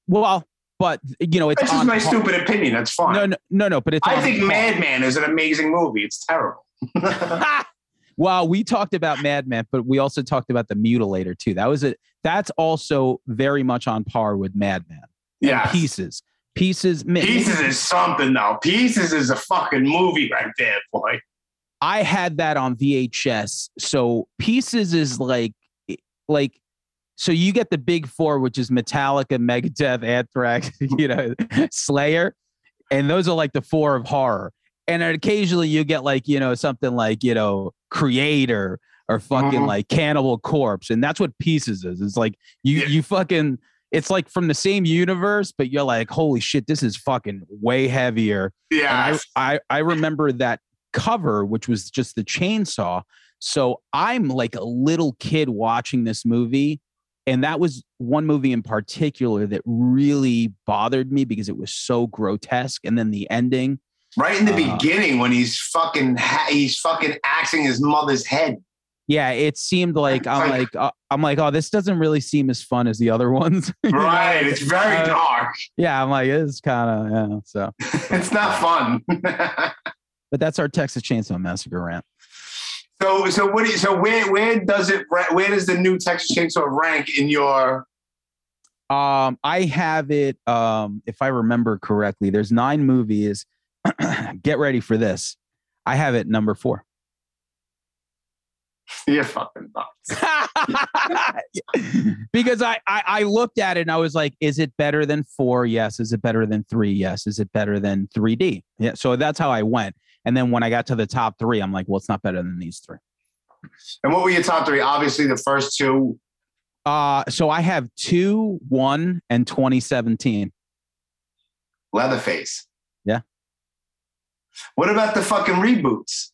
Speaker 6: Well, but you know, it's
Speaker 5: That's just my
Speaker 6: par-
Speaker 5: stupid opinion. That's fine.
Speaker 6: No, no, no, no. But it's.
Speaker 5: I think. Madman is an amazing movie. It's terrible. *laughs*
Speaker 6: well, we talked about Madman, but we also talked about the Mutilator too. That was it. That's also very much on par with Madman. And
Speaker 5: yeah.
Speaker 6: Pieces, pieces,
Speaker 5: Pieces is something though. Pieces is a fucking movie right there, boy.
Speaker 6: I had that on VHS. So Pieces is like, like, so you get the big four, which is Metallica, Megadeth, Anthrax, *laughs* you know, Slayer, and those are like the four of horror. And occasionally you get like, you know, something like, you know, Kreator or fucking
Speaker 5: Mhm.
Speaker 6: like Cannibal Corpse, and that's what Pieces is. It's like you,
Speaker 5: Yeah.
Speaker 6: you fucking. It's like from the same universe, but you're like, holy shit, this is fucking way heavier.
Speaker 5: Yeah.
Speaker 6: I, I I remember that cover, which was just the chainsaw. So I'm like a little kid watching this movie. And that was one movie in particular that really bothered me because it was so grotesque. And then the ending.
Speaker 5: right in the
Speaker 6: uh,
Speaker 5: beginning when he's fucking ha- he's fucking axing his mother's head.
Speaker 6: Yeah, it seemed like I'm like uh, I'm like, oh, this doesn't really seem as fun as the other ones. *laughs*
Speaker 5: Right. It's very
Speaker 6: Uh,
Speaker 5: dark.
Speaker 6: Yeah, I'm like, it's kind of yeah. So, *laughs*
Speaker 5: It's not fun. *laughs*
Speaker 6: but that's our Texas Chainsaw Massacre rant.
Speaker 5: So so what do you, so where where does it where does the new Texas Chainsaw rank in your
Speaker 6: Um, I have it. Um, if I remember correctly, there's nine movies. *clears throat* Get ready for this. I have it number four.
Speaker 5: you're fucking nuts. *laughs*
Speaker 6: because I, I I looked at it and I was like, is it better than four? Yes. Is it better than three? Yes. Is it better than 3D? Yeah. So that's how I went. And then when I got to the top three, I'm like, well, it's not better than these three.
Speaker 5: And what were your top three? Obviously, the first two.
Speaker 6: Uh, so I have two, one, and 2017.
Speaker 5: Leatherface.
Speaker 6: Yeah.
Speaker 5: What about the fucking reboots?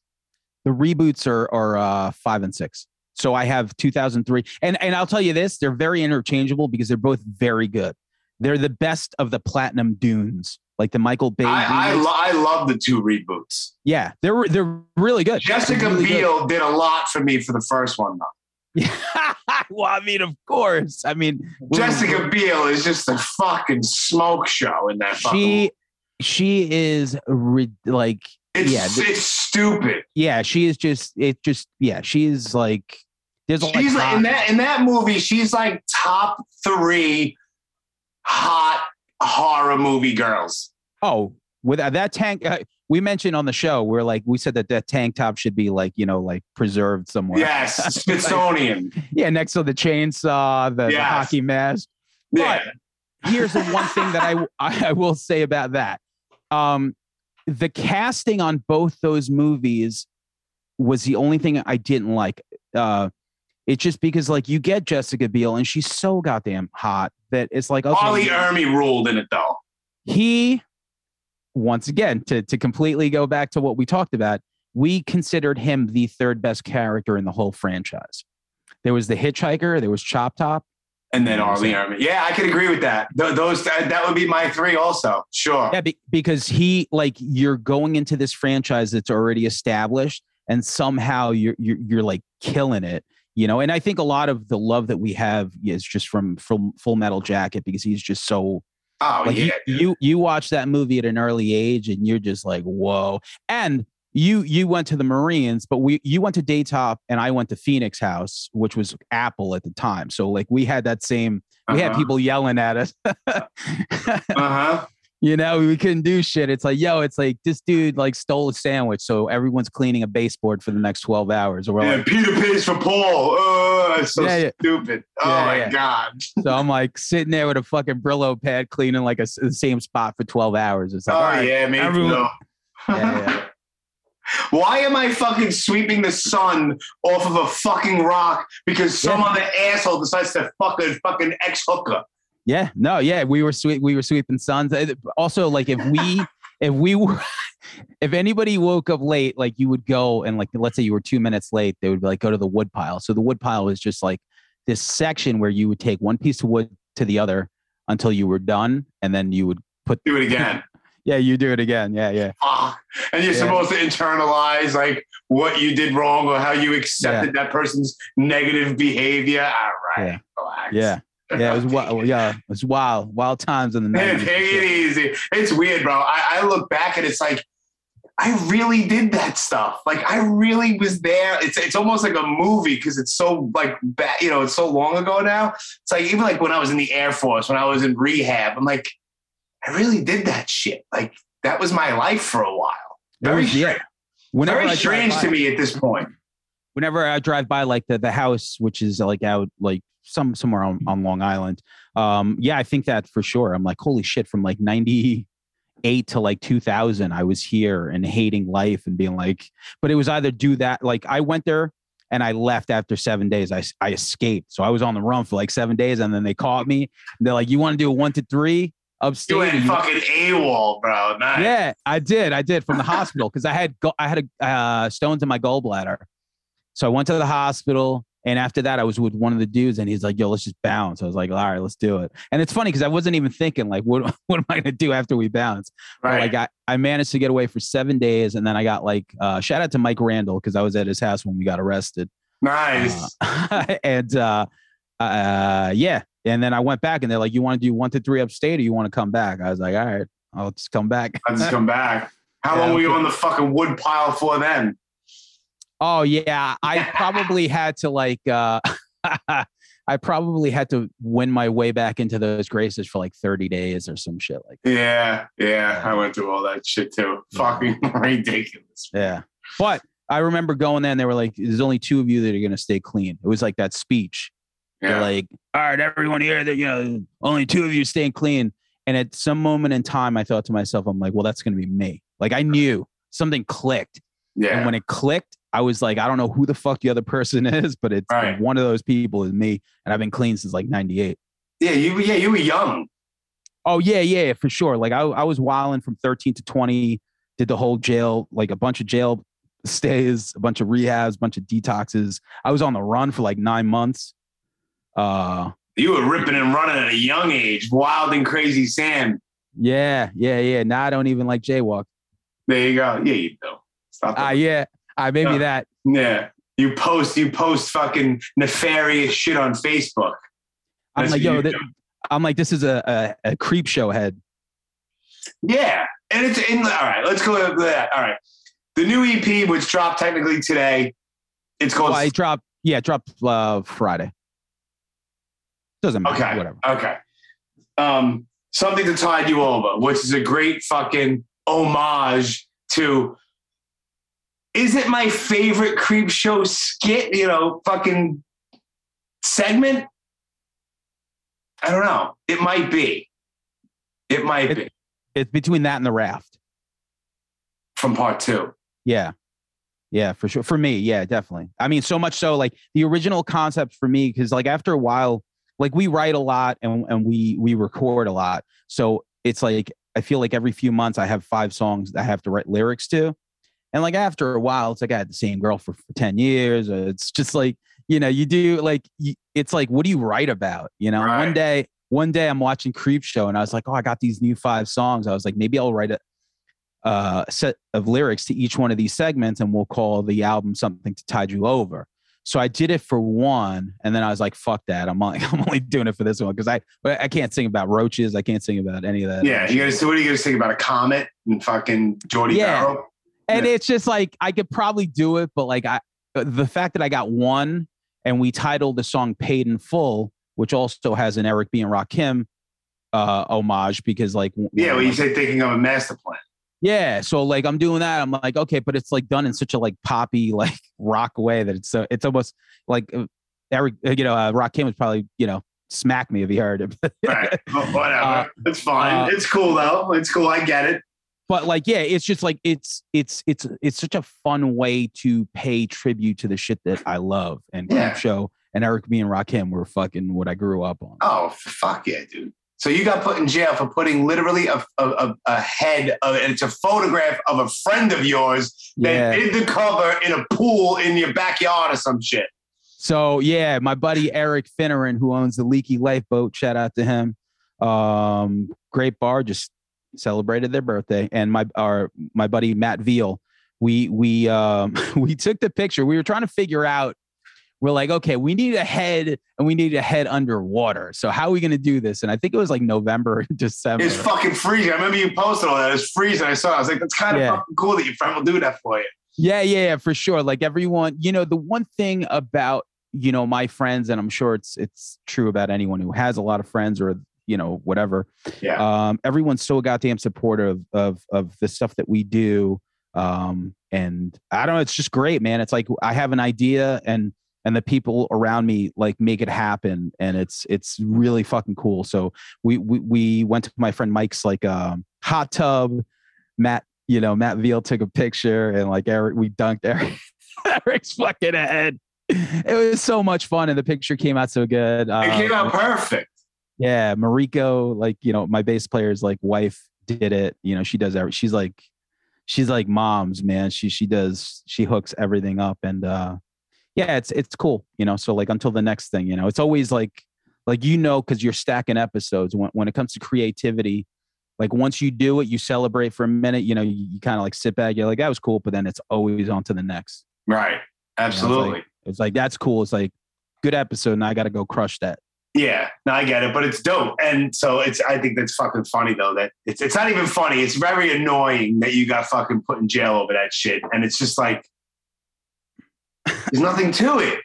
Speaker 6: The reboots are are uh, five and six. So I have 2003, and and I'll tell you this: they're very interchangeable because they're both very good. They're the best of the platinum dunes, like the Michael Bay.
Speaker 5: I I, lo- I love the two reboots.
Speaker 6: yeah, they're they're really good.
Speaker 5: Jessica
Speaker 6: really good.
Speaker 5: Biel did a lot for me for the first one, though. *laughs*
Speaker 6: well, I mean, of course. I mean, we-
Speaker 5: Jessica Biel is just a fucking smoke show in that fucking.
Speaker 6: she she is ri- like
Speaker 5: it's,
Speaker 6: yeah, th-
Speaker 5: it's stupid.
Speaker 6: yeah, she is just it just yeah, she is like there's a
Speaker 5: She's like in that in that movie. She's like top three hot horror movie girls.
Speaker 6: oh with uh, that tank. Uh, we mentioned on the show, we're like, we said that that tank top should be like, you know, like preserved somewhere.
Speaker 5: Yes, *laughs* Smithsonian.
Speaker 6: Yeah, next to the chainsaw, the, the hockey mask.
Speaker 5: yeah.
Speaker 6: here's the one thing that I, *laughs* I will say about that. Um, the casting on both those movies was the only thing I didn't like. Uh, it's just because like you get Jessica Biel and she's so goddamn hot that it's like okay,
Speaker 5: R. Lee Ermey ruled in it though.
Speaker 6: he once again to to completely go back to what we talked about. We considered him the third best character in the whole franchise. There was the Hitchhiker, there was Chop Top,
Speaker 5: And then R. Lee Ermey. Yeah, I could agree with that. Th- those uh, that would be my three also. Sure.
Speaker 6: Yeah, be, because he like you're going into this franchise that's already established, and somehow you're you're, you're like killing it, you know. And I think a lot of the love that we have is just from from Full Metal Jacket because he's just so
Speaker 5: Oh
Speaker 6: like
Speaker 5: yeah.
Speaker 6: you, you you watch that movie at an early age and you're just like whoa. And you you went to the Marines, but we you went to Daytop and I went to Phoenix House, which was Apple at the time. So like we had that same we had
Speaker 5: Uh-huh.
Speaker 6: people yelling at us. *laughs*
Speaker 5: Uh-huh.
Speaker 6: You know, we couldn't do shit. It's like, yo, it's like this dude like stole a sandwich, so everyone's cleaning a baseboard for the next twelve hours. Or
Speaker 5: Yeah,
Speaker 6: like,
Speaker 5: Peter pays for Paul. Oh, that's so
Speaker 6: Yeah, yeah.
Speaker 5: stupid. Oh
Speaker 6: Yeah,
Speaker 5: my
Speaker 6: yeah.
Speaker 5: god.
Speaker 6: so I'm like sitting there with a fucking Brillo pad cleaning like a, the same spot for twelve hours. It's like,
Speaker 5: Oh
Speaker 6: right,
Speaker 5: yeah, me
Speaker 6: everyone-. *laughs* Yeah, yeah. *laughs*
Speaker 5: Why am I fucking sweeping the sun off of a fucking rock because some
Speaker 6: Yeah.
Speaker 5: other asshole decides to fuck a fucking ex hooker?
Speaker 6: Yeah, no, yeah, we were sweet. We were sweeping sons. Uh, Also, like if we, *laughs* if we were, if anybody woke up late, like you would go and like let's say you were two minutes late, they would be like go to the wood pile. So the wood pile was just like this section where you would take one piece of wood to the other until you were done, and then you would put.
Speaker 5: Do it *laughs* again.
Speaker 6: Yeah, you do it again. Yeah, yeah,
Speaker 5: Fuck. And you're
Speaker 6: Yeah.
Speaker 5: supposed to internalize like what you did wrong or how you accepted that person's negative behavior. All right.
Speaker 6: Yeah.
Speaker 5: Relax.
Speaker 6: yeah, yeah. It was wild. Oh, yeah, it was wild, wild times in the
Speaker 5: Man,
Speaker 6: 90s.
Speaker 5: take it easy. It's weird, bro. I, I look back and it's like, I really did that stuff. Like I really was there. It's it's almost like a movie because it's so like bad, you know, it's so long ago now. It's like even like when I was in the Air Force, when I was in rehab, I'm like, I really did that shit. Like that was my life for a while. Very
Speaker 6: was- yeah.
Speaker 5: strange,
Speaker 6: Whenever
Speaker 5: very
Speaker 6: I
Speaker 5: strange to me at this point.
Speaker 6: Whenever I drive by like the the house, which is like out like some somewhere on, on Long Island, um, yeah, I think that for sure. I'm like, holy shit, from like ninety eight to like two thousand, I was here and hating life and being like, but it was either do that, like I went there and I left after seven days. I I escaped, so I was on the run for like seven days, and then they caught me. And they're like, you want to do a one to three upstate?
Speaker 5: You went fucking AWOL, bro. Nice.
Speaker 6: yeah, I did. I did from the hospital because I had go- I had a uh, stones in my gallbladder. So I went to the hospital, and after that, I was with one of the dudes, and he's like, "Yo, let's just bounce." I was like, "All right, let's do it." And it's funny because I wasn't even thinking like, "What *laughs* what am I gonna do after we bounce?"
Speaker 5: Right.
Speaker 6: Like I, I managed to get away for seven days, and then I got like uh, shout out to Mike Randall because I was at his house when we got arrested.
Speaker 5: nice.
Speaker 6: Uh, *laughs* and uh, uh, yeah, and then I went back, and they're like, "You want to do one to three upstate, or you want to come back?" I was like, "All right, I'll just come back."
Speaker 5: I'll just come back. How *laughs*
Speaker 6: Yeah,
Speaker 5: long were you on the fucking wood pile for then?
Speaker 6: Oh yeah, *laughs* I probably had to like uh *laughs* I probably had to win my way back into those graces for like 30 days or some shit like that.
Speaker 5: Yeah, yeah, I went through all that shit too. Fucking *laughs* ridiculous.
Speaker 6: Yeah. But I remember going there and they were like, there's only two of you that are gonna stay clean. It was like that speech. They're
Speaker 5: Yeah.
Speaker 6: like, all right, everyone here, that you know, only two of you staying clean. And at some moment in time, I thought to myself, I'm like, well, that's gonna be me. Like I knew something clicked.
Speaker 5: Yeah.
Speaker 6: And when it clicked, I was like, I don't know who the fuck the other person *laughs* is, but it's
Speaker 5: Right.
Speaker 6: one of those people is me. And I've been clean since like 98.
Speaker 5: yeah, you yeah, you were young.
Speaker 6: Oh, yeah, yeah, for sure. Like I, I was wilding from 13 to 20, did the whole jail, like a bunch of jail stays, a bunch of rehabs, a bunch of detoxes. I was on the run for like nine months. Uh,
Speaker 5: You were ripping and running at a young age, wild and crazy Sam.
Speaker 6: yeah, yeah, yeah. Now I don't even like jaywalk.
Speaker 5: There you go. Yeah, you do. Stop.
Speaker 6: Ah, yeah, I maybe
Speaker 5: Yeah.
Speaker 6: that.
Speaker 5: yeah. You post you post fucking nefarious shit on Facebook.
Speaker 6: I'm like, yo,
Speaker 5: you
Speaker 6: th-
Speaker 5: do.
Speaker 6: I'm like, this is a, a, a Creepshow head.
Speaker 5: Yeah. And it's in all right, let's go to that. All right. The new EP, which dropped technically today, it's called
Speaker 6: Well, I dropped, yeah, dropped uh, Friday. Doesn't matter,
Speaker 5: Okay.
Speaker 6: whatever.
Speaker 5: Okay. Um, something to tide you over, which is a great fucking homage to is it my favorite Creepshow skit, you know, fucking segment? I don't know. It might be. It might
Speaker 6: It-
Speaker 5: be
Speaker 6: It's between that and the raft.
Speaker 5: from part two.
Speaker 6: Yeah. Yeah, for sure. For me, yeah, definitely. I mean, so much so like the original concept for me, because like after a while, like we write a lot and, and we we record a lot. So it's like I feel like every few months I have five songs that I have to write lyrics to. And like after a while, it's like I had the same girl for, for 10 years. Or it's just like, you know, you do like you, it's like, what do you write about? You know,
Speaker 5: Right.
Speaker 6: one day, one day I'm watching Creepshow and I was like, oh, I got these new five songs. I was like, maybe I'll write a uh, set of lyrics to each one of these segments and we'll call the album something to tide you over. So I did it for one, and then I was like, "Fuck that! I'm only, *laughs* I'm only doing it for this one because I I can't sing about roaches. I can't sing about any of that.
Speaker 5: Yeah, you guys. So What are you gonna think about a comet and fucking Jordy
Speaker 6: Yeah.
Speaker 5: Verrill?
Speaker 6: And
Speaker 5: Yeah.
Speaker 6: it's just like I could probably do it, but like I, the fact that I got one, and we titled the song "Paid in Full," which also has an Eric B and Rakim uh, homage because like
Speaker 5: Yeah, well, you say thinking of a master plan.
Speaker 6: Yeah, so like I'm doing that. I'm like, okay, but it's like done in such a like poppy *laughs* like rock way that it's so it's almost like uh, Eric, uh, you know, uh, Rakim would probably you know smack me if he heard it.
Speaker 5: Right. *laughs* Well, Whatever.
Speaker 6: Uh,
Speaker 5: it's fine.
Speaker 6: uh,
Speaker 5: it's cool though. It's cool. I get it.
Speaker 6: But like, yeah, it's just like it's it's it's it's such a fun way to pay tribute to the shit that I love. And
Speaker 5: Yeah.
Speaker 6: Show and Eric me and Rakim were fucking what I grew up on.
Speaker 5: Oh fuck yeah, dude. So you got put in jail for putting literally a, a, a, head of and it's a photograph of a friend of yours that
Speaker 6: Yeah.
Speaker 5: did the cover in a pool in your backyard or some shit.
Speaker 6: So yeah, my buddy Eric Finneran, who owns the Leaky Lifeboat, shout out to him. Um, great bar, just celebrated their birthday, and my our my buddy Matt Veal, we we um *laughs* we took the picture. We were trying to figure out. We're like, okay, we need a head, and we need a head underwater. So how are we going to do this? And I think it was like November, *laughs* December.
Speaker 5: It's fucking freezing. I remember you posted all that. It's freezing. I saw. it. I was like, that's kind of
Speaker 6: Yeah.
Speaker 5: fucking cool that your friend will do that for you.
Speaker 6: Yeah, yeah, yeah, for sure. Like everyone, you know, the one thing about you know my friends, and I'm sure it's it's true about anyone who has a lot of friends or you know whatever.
Speaker 5: Yeah.
Speaker 6: Um, everyone's so goddamn supportive of of the stuff that we do. Um, and I don't know, it's just great, man. It's like I have an idea and and the people around me like make it happen and it's it's really fucking cool so we we, we went to my friend mike's like um hot tub matt you know matt veal took a picture and like eric we dunked eric *laughs* eric's fucking head it was so much fun and the picture came out so good
Speaker 5: It came
Speaker 6: Uh,
Speaker 5: out perfect.
Speaker 6: Yeah mariko like you know my bass player's like wife did it you know she does every she's like she's like moms man she she does she hooks everything up and uh yeah it's it's cool you know so like until the next thing you know it's always like like you know because you're stacking episodes when, when it comes to creativity like once you do it you celebrate for a minute you know you, you kind of like sit back you're like that was cool but then it's always on to the next
Speaker 5: Right. Absolutely.
Speaker 6: it's like that's cool it's like good episode and i gotta go crush that
Speaker 5: Yeah, no, I get it, but it's dope. And so it's I think that's fucking funny though that it's it's not even funny. It's very annoying that you got fucking put in jail over that shit. And it's just like there's nothing to it.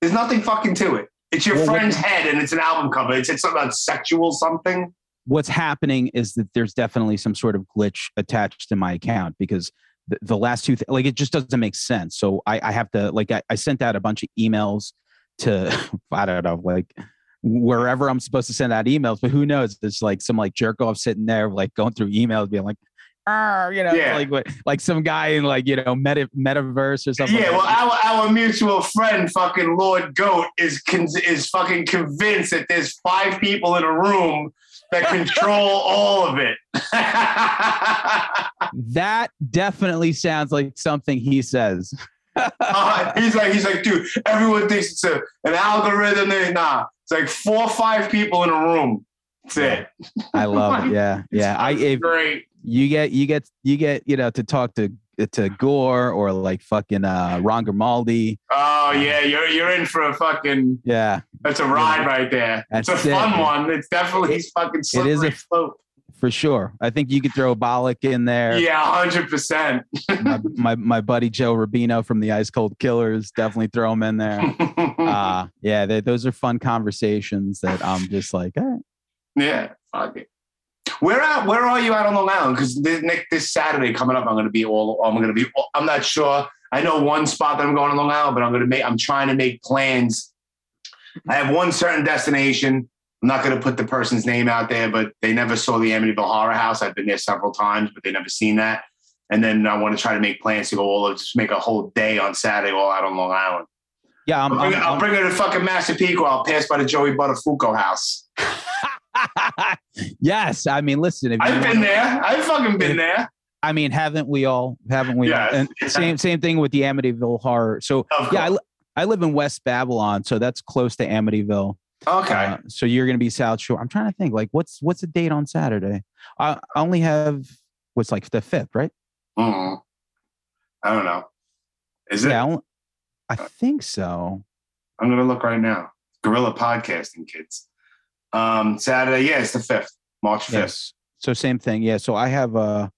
Speaker 5: There's nothing fucking to it. It's your
Speaker 6: Well, what-
Speaker 5: friend's head and it's an album cover. It's, it's something about sexual something.
Speaker 6: what's happening is that there's definitely some sort of glitch attached to my account because the, the last two th- like it just doesn't make sense so i, I have to like I, I sent out a bunch of emails to *laughs* i don't know like wherever i'm supposed to send out emails but who knows there's like some like jerk off sitting there like going through emails being like "Ah," you know
Speaker 5: Yeah.
Speaker 6: like what like some guy in like you know meta metaverse or something
Speaker 5: Yeah,
Speaker 6: like
Speaker 5: well, our our mutual friend, fucking Lord Goat, is con- is fucking convinced that there's five people in a room that control *laughs* all of it. *laughs*
Speaker 6: that definitely sounds like something he says
Speaker 5: Uh, he's like, he's like, dude, everyone thinks it's a, an algorithm. Nah. Like four or five people in a room. That's it.
Speaker 6: i love it *laughs* yeah yeah i if,
Speaker 5: Great.
Speaker 6: you get you get you get you know to talk to to Gore or like fucking uh Ron Grimaldi.
Speaker 5: Oh yeah, you're you're in for a fucking.
Speaker 6: Yeah,
Speaker 5: That's a ride right there.
Speaker 6: That's
Speaker 5: it's a
Speaker 6: it,
Speaker 5: fun one. It's definitely
Speaker 6: It-
Speaker 5: fucking
Speaker 6: it is a-
Speaker 5: slippery slope.
Speaker 6: For sure. I think you could throw a Bollock in there.
Speaker 5: Yeah, hundred percent.
Speaker 6: My, my buddy Joe Rubino from the Ice Cold Killers, definitely throw him in there. *laughs* Uh yeah, they, those are fun conversations that I'm just like, eh.
Speaker 5: Yeah, fuck it. Where at? Where are you out on Long Island? Because Nick, this Saturday coming up, I'm going to be all. I'm going to be. I'm not sure. I know one spot that I'm going to Long Island, but I'm going to make. I'm trying to make plans. I have one certain destination. I'm not going to put the person's name out there, but they never saw the Amityville Horror House. I've been there several times, but they never seen that. And then I want to try to make plans to go all just make a whole day on Saturday all out on Long Island.
Speaker 6: Yeah, I'm,
Speaker 5: I'll bring,
Speaker 6: I'm-
Speaker 5: I'll bring her to fucking Massapequa. I'll pass by the Joey Buttafuoco house. *laughs*
Speaker 6: yes, I mean, listen, if
Speaker 5: I've been there. I've fucking been there.
Speaker 6: I mean, haven't we all? Haven't we?
Speaker 5: Yeah.
Speaker 6: all? And same same thing with the Amityville horror. So yeah, I, I live in West Babylon, so that's close to Amityville.
Speaker 5: Okay.
Speaker 6: Uh, so you're gonna be South Shore. I'm trying to think, like, what's what's the date on Saturday? I, I only have what's like the fifth, right?
Speaker 5: Mm. I don't know. Is it?
Speaker 6: Yeah, I, I think so.
Speaker 5: I'm gonna look right now. Gorilla podcasting, kids. Um, Saturday, yeah, it's the fifth, March fifth.
Speaker 6: Yes. So same thing. Yeah. So I have a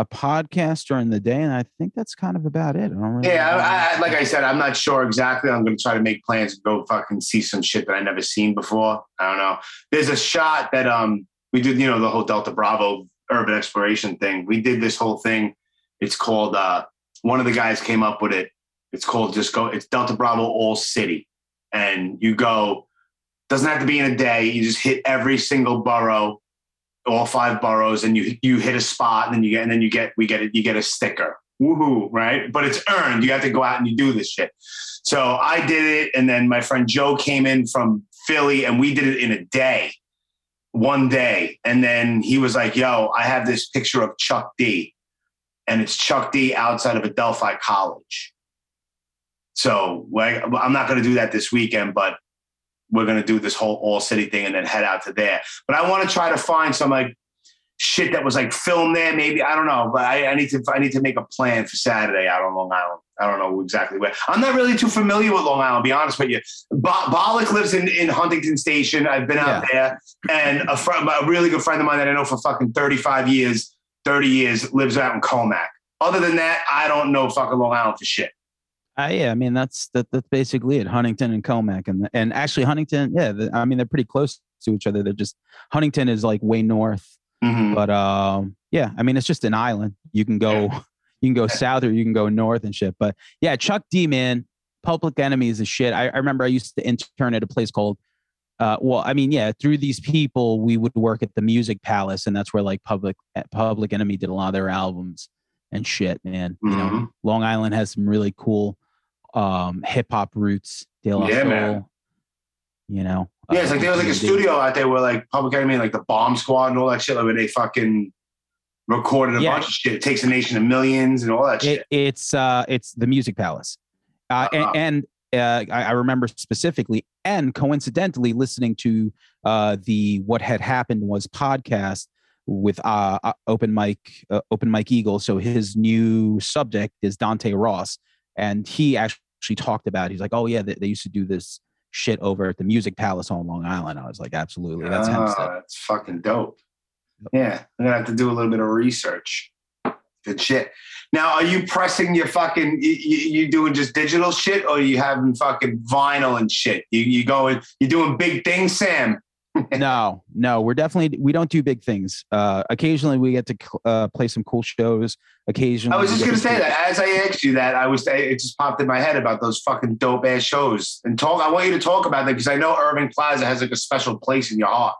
Speaker 6: a podcast during the day, and I think that's kind of about it. I don't really
Speaker 5: Yeah. I, I, like I said, I'm not sure exactly. I'm gonna try to make plans to go fucking see some shit that I never seen before. I don't know. There's a shot that um we did, you know, the whole Delta Bravo urban exploration thing. We did this whole thing. It's called uh one of the guys came up with it. It's called just go. It's Delta Bravo All City, and you go. Doesn't have to be in a day. You just hit every single borough, all five boroughs, and you you hit a spot, and then you get and then you get we get it. You get a sticker. Woohoo! Right? But it's earned. You have to go out and you do this shit. So I did it, and then my friend Joe came in from Philly, and we did it in a day, one day. And then he was like, "Yo, I have this picture of Chuck D." and it's Chuck D outside of Adelphi College. So like, I'm not going to do that this weekend, but we're going to do this whole all city thing and then head out to there. But I want to try to find some like shit that was like filmed there. Maybe I don't know, but I, I need to I need to make a plan for Saturday out on Long Island. I don't know exactly where. I'm not really too familiar with Long Island. I'll be honest with you. Bo- Bollock lives in, in Huntington Station. I've been out there, and a friend, a really good friend of mine that I know for fucking 35 years, 30 years, lives out in Commack. Other than that, I don't know fucking Long Island for shit.
Speaker 6: Uh, yeah, I mean that's that, that's basically it. Huntington and Commack, and and actually Huntington, yeah, the, I mean they're pretty close to each other. They're just Huntington is like way north,
Speaker 5: Mhm.
Speaker 6: but um, yeah, I mean it's just an island. You can go, *laughs* you can go south or you can go north and shit. But yeah, Chuck D, man, Public Enemy is a shit. I, I remember I used to intern at a place called. Uh, well, I mean, yeah, through these people, we would work at the Music Palace, and that's where like Public Public Enemy did a lot of their albums and shit, man. You know,
Speaker 5: Mhm.
Speaker 6: Long Island has some really cool um hip hop roots. De La
Speaker 5: Yeah,
Speaker 6: Soul,
Speaker 5: man.
Speaker 6: You know.
Speaker 5: Yeah, it's like there was like a
Speaker 6: uh,
Speaker 5: studio out there where like Public Enemy, like the Bomb Squad and all that shit, like where they fucking recorded a
Speaker 6: Yeah.
Speaker 5: bunch of shit. It takes a nation of millions and all that shit.
Speaker 6: It, it's uh it's the Music Palace, uh,
Speaker 5: Uh-huh.
Speaker 6: and, and uh, I, I remember specifically and coincidentally listening to uh the what had happened was podcast with uh, uh open mic uh, Open Mike Eagle so his new subject is dante ross and he actually talked about he's like oh yeah they, they used to do this shit over at the music palace on long island i was like absolutely that's
Speaker 5: oh, ah,
Speaker 6: Hempstead.
Speaker 5: that's fucking dope. Yeah, I'm gonna have to do a little bit of research. Good shit. Now, are you pressing your fucking? You, you, you doing just digital shit, or you having fucking vinyl and shit? You you going? You doing big things, Sam?
Speaker 6: No, no, we're definitely we don't do big things. Uh, occasionally we get to uh, play some cool shows. Occasionally,
Speaker 5: I was just gonna
Speaker 6: to
Speaker 5: say that as I asked you that, I was it just popped in my head about those fucking dope ass shows and talk. I want you to talk about them because I know Irving Plaza has like a special place in your heart.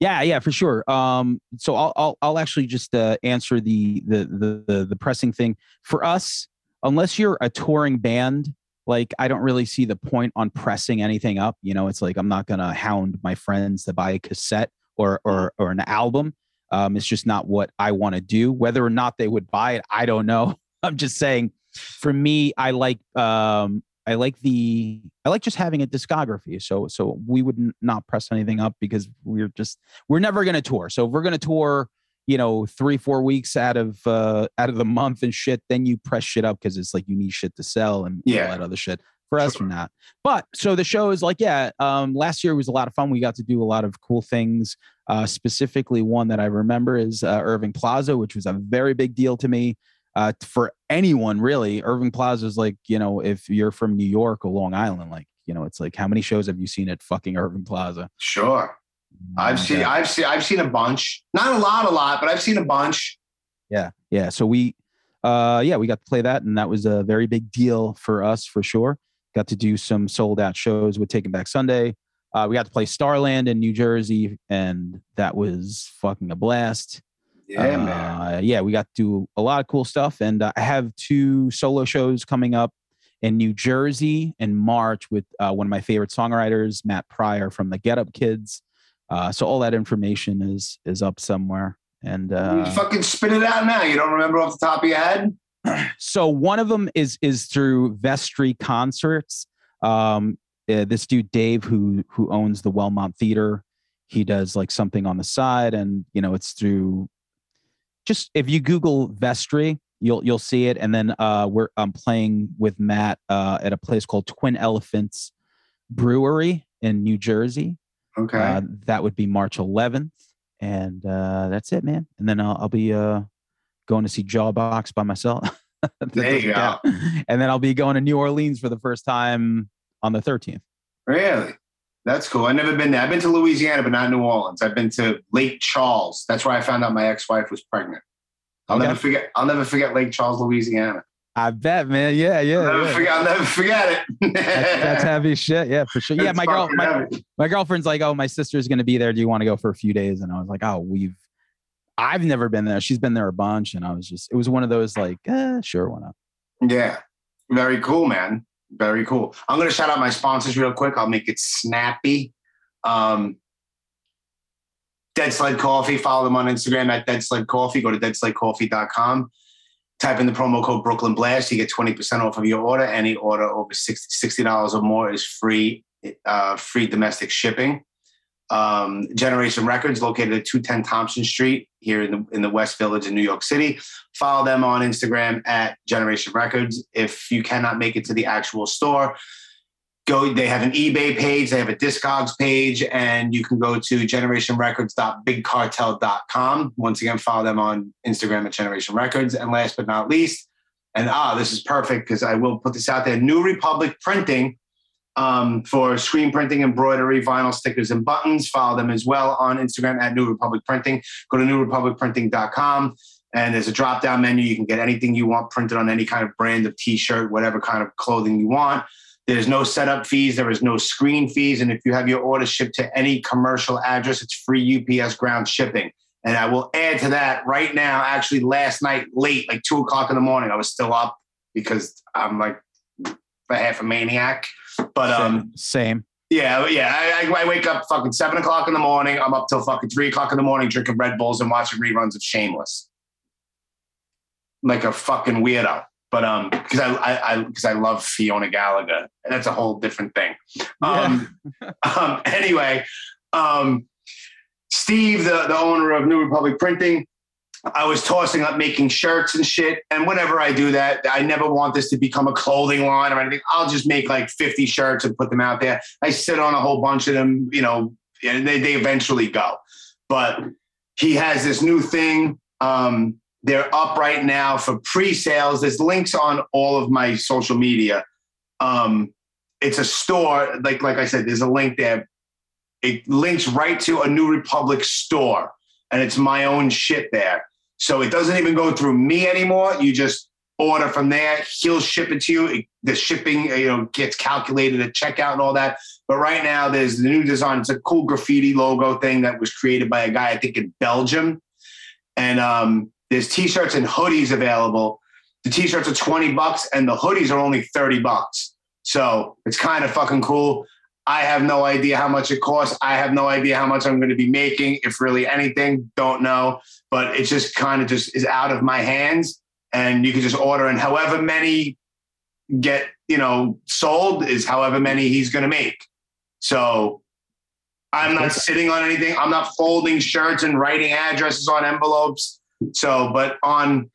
Speaker 6: Yeah, yeah, for sure. Um, so I'll I'll, I'll actually just uh, answer the, the the the the pressing thing for us. Unless you're a touring band, like I don't really see the point on pressing anything up. You know, it's like I'm not gonna hound my friends to buy a cassette or or or an album. Um, it's just not what I want to do. Whether or not they would buy it, I don't know. *laughs* I'm just saying. For me, I like um, I like the I like just having a discography. So so we would not press anything up because we're just we're never going to tour. So if we're going to tour, you know, 3 4 weeks out of uh out of the month and shit, then you press shit up cuz it's like you need shit to sell and
Speaker 5: Yeah.
Speaker 6: all that other shit. For us
Speaker 5: Sure.
Speaker 6: that. But so the show is like yeah, um last year was a lot of fun. We got to do a lot of cool things. Uh specifically one that I remember is uh, Irving Plaza, which was a very big deal to me uh, for anyone really. Irving Plaza is like, you know, if you're from New York or Long Island, like, you know, it's like, how many shows have you seen at fucking Irving Plaza?
Speaker 5: Sure. I've seen, I've seen, I've seen a bunch. Not a lot, a lot, but I've seen a bunch.
Speaker 6: Yeah, yeah. So we, uh, yeah, we got to play that, and that was a very big deal for us for sure. Got to do some sold out shows with Taking Back Sunday. Uh, we got to play Starland in New Jersey, and that was fucking a blast.
Speaker 5: Yeah, man.
Speaker 6: Uh, yeah, we got to do a lot of cool stuff, and uh, I have two solo shows coming up in New Jersey in March with uh, one of my favorite songwriters, Matt Pryor from the Get Up Kids. Uh, so all that information is is up somewhere, and
Speaker 5: You
Speaker 6: uh,
Speaker 5: fucking spit it out now. You don't remember off the top of your head? *clears throat*
Speaker 6: so one of them is is through Vestry Concerts. Um, uh, this dude Dave, who who owns the Wellmont Theater, he does like something on the side, and you know it's through. Just if you Google Vestry, you'll you'll see it, and then uh, we're I'm playing with Matt uh, at a place called Twin Elephants Brewery in New Jersey.
Speaker 5: Okay.
Speaker 6: Uh, that would be March 11th, and uh, that's it, man. And then I'll, I'll be uh, going to see Jawbox by myself. *laughs*
Speaker 5: There you
Speaker 6: doesn't. And then I'll be going to New Orleans for the first time on the 13th.
Speaker 5: really? That's cool. I've never been there. I've been to Louisiana, but not New Orleans. I've been to Lake Charles. That's where I found out my ex-wife was pregnant. I'll
Speaker 6: Okay.
Speaker 5: never forget. I'll never forget Lake Charles, Louisiana.
Speaker 6: I bet, man. Yeah, yeah.
Speaker 5: I'll never
Speaker 6: yeah.
Speaker 5: forget. I'll never forget it.
Speaker 6: That's, that's *laughs* heavy shit. Yeah, for sure. Yeah, my girl, my, my girlfriend's like, "Oh, my sister's gonna be there. Do you want to go for a few days?" And I was like, "Oh, we've, I've never been there. She's been there a bunch." And I was just, it was one of those like, eh, sure, why not?
Speaker 5: Yeah. Very cool, man. Very cool. I'm going to shout out my sponsors real quick. I'll make it snappy. Um, Dead Sled Coffee. Follow them on Instagram at Dead Sled Coffee. Go to deadsledcoffee.com. Type in the promo code Brooklyn Blast. You get 20% off of your order. Any order over 60 $60 or more is free, uh, free domestic shipping. Um, Generation Records, located at 210 Thompson Street here in the, in the West Village in New York City. Follow them on Instagram at Generation Records. If you cannot make it to the actual store, go. They have an eBay page, they have a Discogs page, and you can go to generationrecords.bigcartel.com. Once again, follow them on Instagram at Generation Records. And last but not least, and ah, this is perfect because I will put this out there New Republic Printing um, for screen printing, embroidery, vinyl stickers, and buttons. Follow them as well on Instagram at New Republic Printing. Go to newrepublicprinting.com and there's a drop down menu. You can get anything you want printed on any kind of brand of t shirt, whatever kind of clothing you want. There's no setup fees, there is no screen fees. And if you have your order shipped to any commercial address, it's free UPS ground shipping. And I will add to that right now, actually, last night, late, like two o'clock in the morning, I was still up because I'm like a half a maniac. But um,
Speaker 6: Same.
Speaker 5: yeah, yeah. I, I- I wake up fucking seven o'clock in the morning. I'm up till fucking three o'clock in the morning drinking Red Bulls and watching reruns of Shameless. Like a fucking weirdo. But um, because I I because I, love Fiona Gallagher. That's a whole different thing. Um, *laughs* um anyway, um, Steve, the, the owner of New Republic Printing, I was tossing up making shirts and shit. And whenever I do that, I never want this to become a clothing line or anything. I'll just make like 50 shirts and put them out there. I sit on a whole bunch of them, you know, and they, they eventually go. But he has this new thing. Um, they're up right now for pre-sales. There's links on all of my social media. Um, it's a store, like like I said, there's a link there. It links right to a New Republic store, and it's my own shit there. So it doesn't even go through me anymore. You just order from there. He'll ship it to you. It- the shipping, you know, gets calculated at checkout and all that. But right now, there's the new design. It's a cool graffiti logo thing that was created by a guy I think in Belgium. And um, there's t-shirts and hoodies available. The t-shirts are 20 bucks and the hoodies are only 30 bucks. So it's kind of fucking cool. I have no idea how much it costs. I have no idea how much I'm going to be making, if really anything. Don't know. But it just kind of just is out of my hands. And you can just order, and however many get, you know, sold is however many he's going to make. So I'm not sitting on anything. I'm not folding shirts and writing addresses on envelopes. So, but on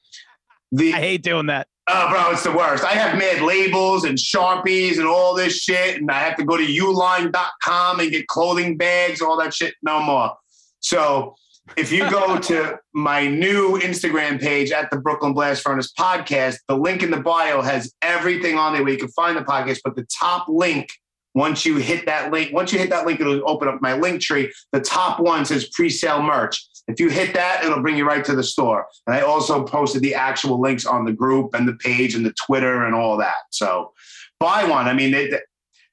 Speaker 5: the
Speaker 6: I hate doing that.
Speaker 5: Oh, bro, it's the worst. I have mad labels and Sharpies and all this shit, and I have to go to uline.com and get clothing bags, all that shit. No more. So if you go *laughs* to my new Instagram page at the Brooklyn Blast Furnace podcast, the link in the bio has everything on there where you can find the podcast, but the top link Once you hit that link, once you hit that link, it'll open up my link tree. The top one says pre-sale merch. If you hit that, it'll bring you right to the store. And I also posted the actual links on the group and the page and the Twitter and all that. So buy one. I mean, they,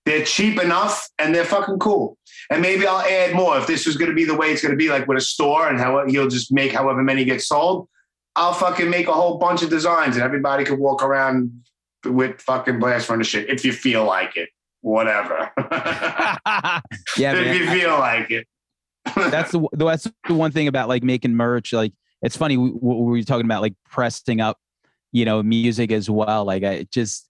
Speaker 5: they're cheap enough and they're fucking cool. And maybe I'll add more if this is going to be the way it's going to be, like with a store and how you'll just make however many get sold. I'll fucking make a whole bunch of designs and everybody could walk around with fucking blast furnace shit if you feel like it. Whatever. *laughs* *laughs*
Speaker 6: yeah,
Speaker 5: if
Speaker 6: man.
Speaker 5: you feel like it.
Speaker 6: That's the that's the one thing about like making merch. Like it's funny we, we were talking about like pressing up, you know, music as well. Like I just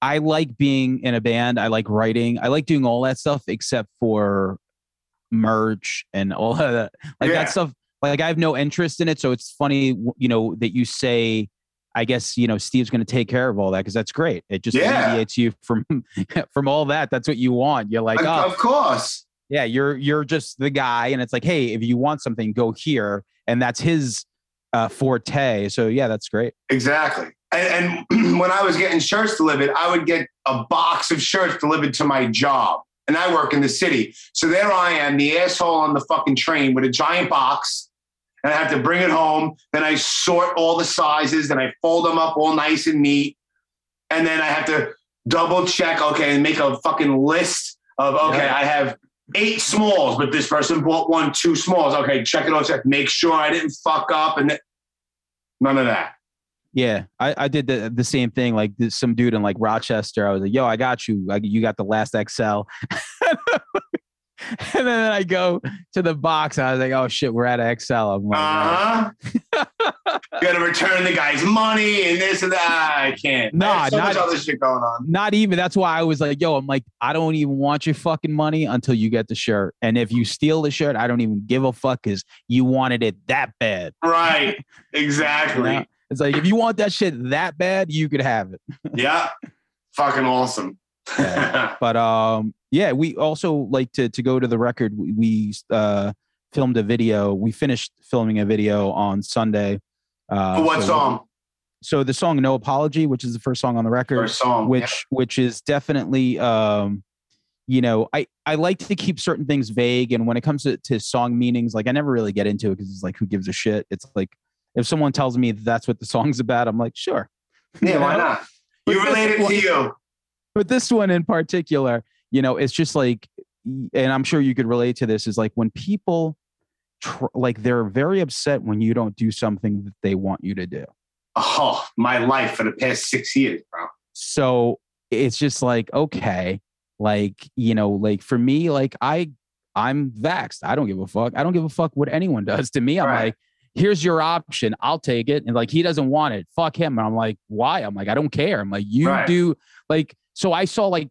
Speaker 6: I like being in a band. I like writing. I like doing all that stuff except for merch and all of that. Like
Speaker 5: Yeah.
Speaker 6: that stuff. Like I have no interest in it. So it's funny, you know, that you say. I guess you know Steve's going to take care of all that because that's great. It just
Speaker 5: Yeah.
Speaker 6: alleviates you from *laughs* from all that. That's what you want. You're like, oh,
Speaker 5: of course.
Speaker 6: Yeah you're you're just the guy and it's like hey if you want something go here and that's his uh forte so yeah that's great
Speaker 5: Exactly. And, and *clears throat* when I was getting shirts delivered, I would get a box of shirts delivered to my job. And I work in the city. So there I am, the asshole on the fucking train with a giant box. And I have to bring it home. Then I sort all the sizes. Then I fold them up all nice and neat. And then I have to double check, okay, and make a fucking list of, okay,
Speaker 6: Yeah.
Speaker 5: I have eight smalls, but this person bought one, two smalls. Okay, check it all, check, make sure I didn't fuck up. And th- none of that.
Speaker 6: yeah i i did the the same thing like this, some dude in like rochester i was like yo i got you like you got the last xl *laughs* and then i go to the box and i was like oh shit we're at a xl i'm like
Speaker 5: Uh huh. *laughs* you got to return the guy's money and this and that. I can't.
Speaker 6: Nah,
Speaker 5: so much other shit going on.
Speaker 6: not even that's why i was like yo i'm like i don't even want your fucking money until you get the shirt and if you steal the shirt i don't even give a fuck because you wanted it that bad
Speaker 5: Right.
Speaker 6: you *laughs*
Speaker 5: Exactly.
Speaker 6: know? it's like if you want that shit that bad you could have it *laughs*
Speaker 5: Yeah. Fucking awesome. *laughs*
Speaker 6: but um yeah we also like to to go to the record we, we uh filmed a video we finished filming a video on sunday uh
Speaker 5: For what
Speaker 6: so-
Speaker 5: song?
Speaker 6: so the song no apology which is the first song on the record
Speaker 5: First song.
Speaker 6: which which is definitely um you know i i like to keep certain things vague and when it comes to, to song meanings like i never really get into it because it's like who gives a shit it's like if someone tells me that's what the song's about i'm like sure *laughs*
Speaker 5: Yeah,
Speaker 6: you
Speaker 5: why
Speaker 6: know?
Speaker 5: not?
Speaker 6: But
Speaker 5: You related
Speaker 6: one-
Speaker 5: to you.
Speaker 6: but this one in particular you know it's just like and i'm sure you could relate to this is like when people tr- like they're very upset when you don't do something that they want you to do.
Speaker 5: Oh, my life for the past six years, bro.
Speaker 6: so it's just like okay like you know like for me like i i'm vaxxed. I don't give a fuck. I don't give a fuck what anyone *laughs* does to me. I'm
Speaker 5: Right.
Speaker 6: like here's your option. I'll take it. And like he doesn't want it. Fuck him. And i'm like why? I'm like i don't care. I'm like you
Speaker 5: Right.
Speaker 6: do like so i saw like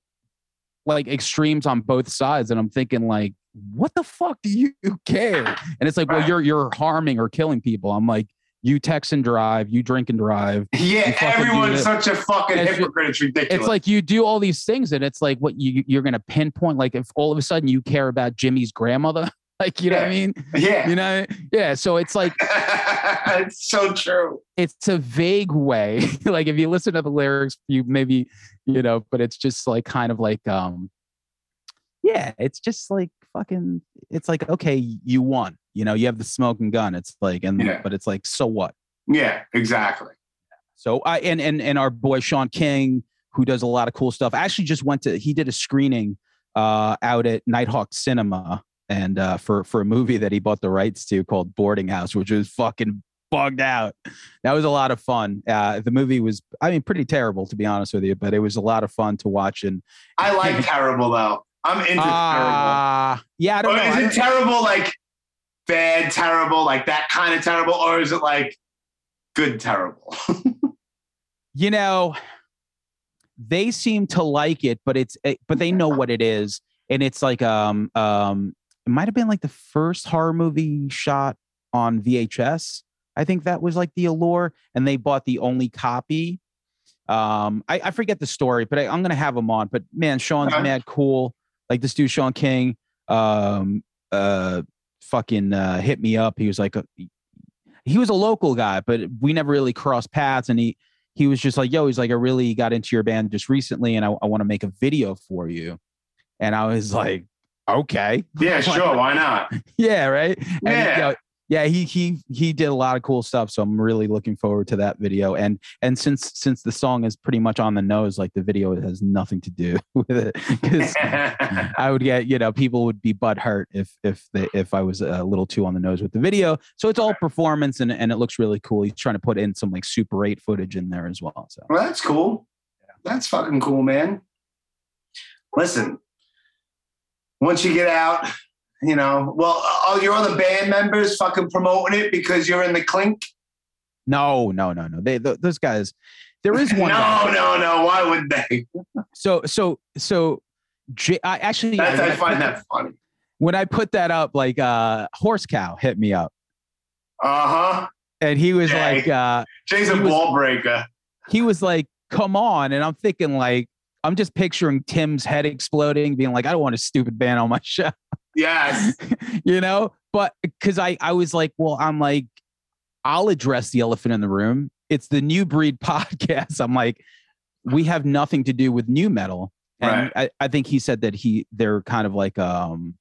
Speaker 6: like extremes on both sides. And i'm thinking like what the fuck do you *laughs* care and it's like well you're you're harming or killing people i'm like you text and drive you drink and drive *laughs*
Speaker 5: Yeah,
Speaker 6: You fucking do
Speaker 5: everyone's such a fucking
Speaker 6: It's
Speaker 5: hypocrite. It's ridiculous.
Speaker 6: it's like you do all these things and it's like what you you're gonna pinpoint like if all of a sudden you care about jimmy's grandmother *laughs* like you know what i mean
Speaker 5: yeah.
Speaker 6: you know yeah so it's like
Speaker 5: it's so true.
Speaker 6: it's a vague way like if you listen to the lyrics you maybe you know but it's just like kind of like um yeah it's just like fucking it's like okay you won you know you have the smoking gun it's like and
Speaker 5: Yeah.
Speaker 6: but it's like so what
Speaker 5: Yeah, exactly.
Speaker 6: So I and and and our boy Sean King, who does a lot of cool stuff, actually just went to he did a screening uh out at Nighthawk Cinema and uh for for a movie that he bought the rights to called Boarding House, which was fucking bugged out. That was a lot of fun. Uh the movie was I mean pretty terrible to be honest with you, but it was a lot of fun to watch and
Speaker 5: I like *laughs* terrible though. I'm into terrible.
Speaker 6: uh, yeah, I don't
Speaker 5: Or
Speaker 6: know.
Speaker 5: is it terrible like bad terrible, like that kind of terrible, or is it like good terrible? *laughs*
Speaker 6: you know they seem to like it but it's it, but they know what it is and it's like um um it might have been like the first horror movie shot on VHS I think that was like the allure and they bought the only copy um I, I forget the story but I, I'm gonna have them on but man Sean's
Speaker 5: Okay.
Speaker 6: mad cool like this dude Sean King um uh fucking uh hit me up he was like a, he was a local guy, but we never really crossed paths. And he he was just like, "Yo," he's like, "I really got into your band just recently, and I, I want to make a video for you." and I was like, okay,
Speaker 5: Yeah, *laughs* sure. Why not? *laughs*
Speaker 6: yeah, right. And,
Speaker 5: Yeah.
Speaker 6: you know, yeah, he he he did a lot of cool stuff. So I'm really looking forward to that video. And and since since the song is pretty much on the nose, like the video has nothing to do *laughs* with it. 'Cause *laughs* I would get, you know, people would be butt hurt if if they, if I was a little too on the nose with the video. So it's all performance and and it looks really cool. He's trying to put in some like Super 8 footage in there as well. So
Speaker 5: Well, that's cool. That's fucking cool, man. Listen, once you get out, you know, well, all your other band members fucking promoting it because you're in the clink.
Speaker 6: no, no, no, no. They th- those guys. There is one. *laughs*
Speaker 5: no,
Speaker 6: guy.
Speaker 5: no, no. Why would they?
Speaker 6: So so so. J- I actually
Speaker 5: That's, I
Speaker 6: I
Speaker 5: find
Speaker 6: put-
Speaker 5: that funny.
Speaker 6: when I put that up, like uh horse cow hit me up.
Speaker 5: Uh huh.
Speaker 6: And he was
Speaker 5: Jay.
Speaker 6: like, uh,
Speaker 5: Jay's a
Speaker 6: was-
Speaker 5: ball breaker.
Speaker 6: he was like, come on. And I'm thinking like, I'm just picturing Tim's head exploding, being like, I don't want a stupid band on my *laughs* show.
Speaker 5: Yes. *laughs*
Speaker 6: you know but because i i was like well i'm like i'll address the elephant in the room it's the Nu-Breed *laughs* podcast i'm like we have nothing to do with nu metal and I, I think he said that he they're kind of like um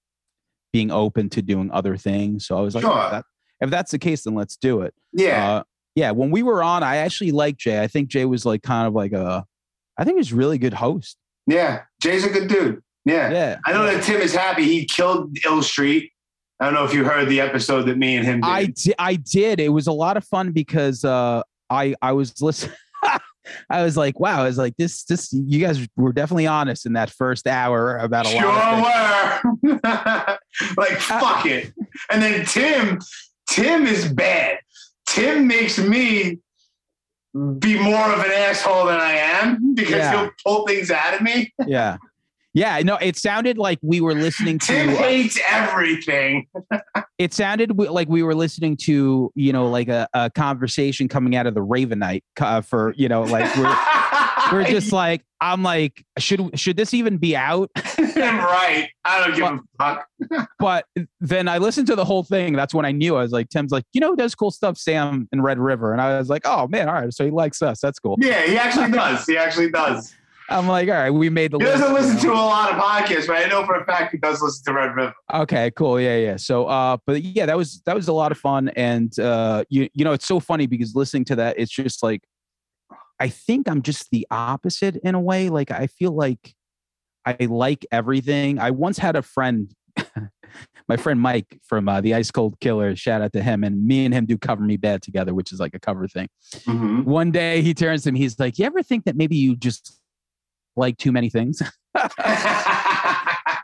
Speaker 6: being open to doing other things so i was like
Speaker 5: Sure.
Speaker 6: if, that, if that's the case then let's do it
Speaker 5: Yeah.
Speaker 6: uh, yeah when we were on i actually liked jay i think jay was like kind of like a i think he's really good host
Speaker 5: yeah. Jay's a good dude. Yeah.
Speaker 6: yeah
Speaker 5: I know that Tim is happy. He killed Ill Street. I don't know if you heard the episode that me and him did.
Speaker 6: I di- I did. It was a lot of fun because uh, I I was listening. *laughs* I was like, wow. I was like, this this you guys were definitely honest in that first hour about a lot. Of things.
Speaker 5: sure were. *laughs* like fuck it. And then Tim, Tim is bad. Tim makes me be more of an asshole than I am because
Speaker 6: Yeah.
Speaker 5: he'll pull things out of me.
Speaker 6: Yeah, yeah. No, it sounded like we were listening *laughs*
Speaker 5: Tim
Speaker 6: to. uh,
Speaker 5: hates everything.
Speaker 6: it sounded like we were listening to you know like a, a conversation coming out of the Ravenite uh, for you know like we're *laughs* we're just like I'm like should should this even be out? *laughs*
Speaker 5: right. I don't give a fuck.
Speaker 6: but then I listened to the whole thing. That's when I knew I was like, Tim's like, you know, who does cool stuff, Sam in Red River. And I was like, oh man, all right. So he likes us. That's cool.
Speaker 5: Yeah, he actually does. He actually does.
Speaker 6: I'm like, all right, we made the
Speaker 5: He
Speaker 6: list.
Speaker 5: doesn't listen
Speaker 6: you
Speaker 5: to a lot of podcasts, but I know for a fact he does listen to Red River.
Speaker 6: Okay, cool. Yeah, yeah. So uh, but yeah, that was that was a lot of fun. And uh you you know, it's so funny because listening to that, it's just like I think I'm just the opposite in a way. Like I feel like I like everything. I once had a friend, *laughs* my friend Mike from uh, the Ice Cold Killer. Shout out to him, and me and him do cover me bad together, which is like a cover thing.
Speaker 5: Mm-hmm.
Speaker 6: One day he turns to me, he's like, "You ever think that maybe you just like too many things?" *laughs*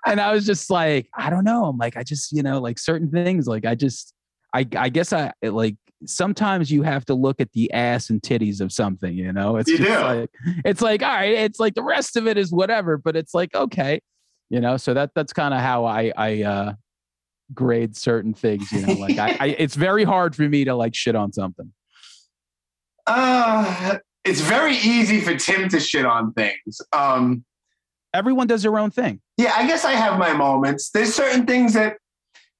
Speaker 6: and I was just like, I don't know. I'm like, I just, you know, like certain things, like I just, I, I guess I like sometimes you have to look at the ass and titties of something, you know? It's
Speaker 5: You
Speaker 6: just
Speaker 5: do.
Speaker 6: like, it's like, all right, it's like the rest of it is whatever, but it's like, okay, you know? So that, that's kind of how I, I, uh, grade certain things, you know, like I, I, *laughs* it's very hard for me to like shit on something.
Speaker 5: uh, it's very easy for Tim to shit on things. Um,
Speaker 6: Everyone does their own thing.
Speaker 5: yeah, I guess I have my moments. There's certain things that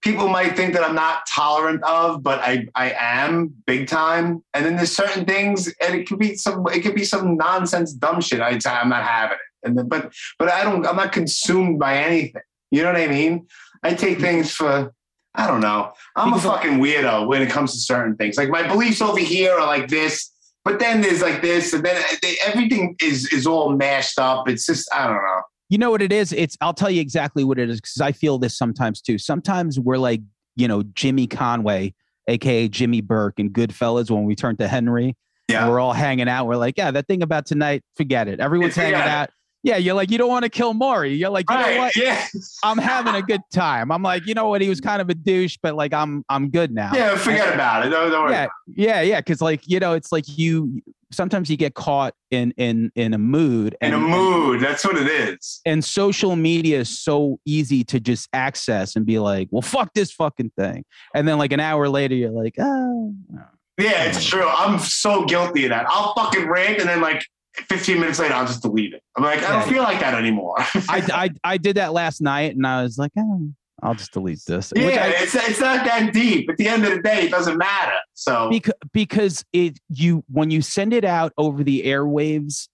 Speaker 5: people might think that I'm not tolerant of, but I, I am big time. And then there's certain things, and it could be some, it could be some nonsense, dumb shit. Say I'm not having it. And then, but, but I don't, I'm not consumed by anything. You know what I mean? I take things for, I don't know. I'm a fucking weirdo when it comes to certain things. Like my beliefs over here are like this, but then there's like this, and then uh, they, everything is is all mashed up. It's just I don't know.
Speaker 6: You know what it is? It's I'll tell you exactly what it is because I feel this sometimes too. Sometimes we're like, you know, Jimmy Conway, aka Jimmy Burke and Goodfellas when we turn to Henry.
Speaker 5: Yeah.
Speaker 6: And we're all hanging out. We're like, yeah, that thing about tonight, forget it. Everyone's hanging out. Yeah, you're like, you don't want to kill Maury. You're like, you know what? *laughs*
Speaker 5: Yeah.
Speaker 6: I'm having a good time. I'm like, you know what? He was kind of a douche, but like I'm I'm good now.
Speaker 5: Yeah. Forget about it. Don't, don't worry.
Speaker 6: yeah yeah yeah because like you know it's like you sometimes you get caught in in in a mood
Speaker 5: In a mood. That's what it is.
Speaker 6: and social media is so easy to just access and be like well fuck this fucking thing and then like an hour later you're like oh
Speaker 5: Yeah, it's true. I'm so guilty of that. I'll fucking rant and then like 15 minutes later, I'll just delete it. I'm like, I don't feel like that anymore. *laughs*
Speaker 6: I, I i did that last night and i was like oh, i'll just delete this
Speaker 5: yeah,
Speaker 6: Which I-
Speaker 5: it's, it's not that deep. At the end of the day, it doesn't matter. So
Speaker 6: because because it you when you send it out over the airwaves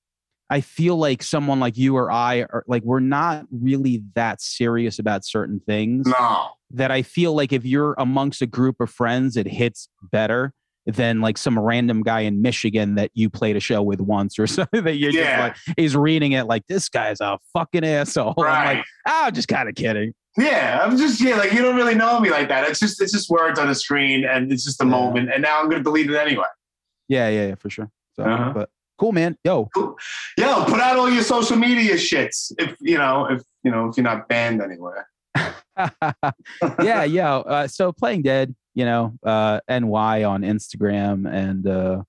Speaker 6: I feel like someone like you or I are like we're not really that serious about certain things.
Speaker 5: No.
Speaker 6: That I feel like if you're amongst a group of friends, it hits better than like some random guy in Michigan that you played a show with once or *laughs* something that you're
Speaker 5: Yeah.
Speaker 6: just like he's reading it like this guy's a fucking asshole. *laughs* I'm
Speaker 5: Right.
Speaker 6: like, oh, just kind of kidding.
Speaker 5: Yeah, I'm just yeah, like you don't really know me like that. It's just it's just words on a screen and it's just a
Speaker 6: Yeah.
Speaker 5: moment. And now I'm gonna delete it anyway.
Speaker 6: Yeah, yeah, yeah, for sure. So,
Speaker 5: Uh-huh.
Speaker 6: but cool, man. Yo,
Speaker 5: Yo, put out all your social media shits if you know if you know if you're not banned anywhere. *laughs*
Speaker 6: yeah, yeah. Uh, so playing dead, you know, uh, NY on Instagram, and uh,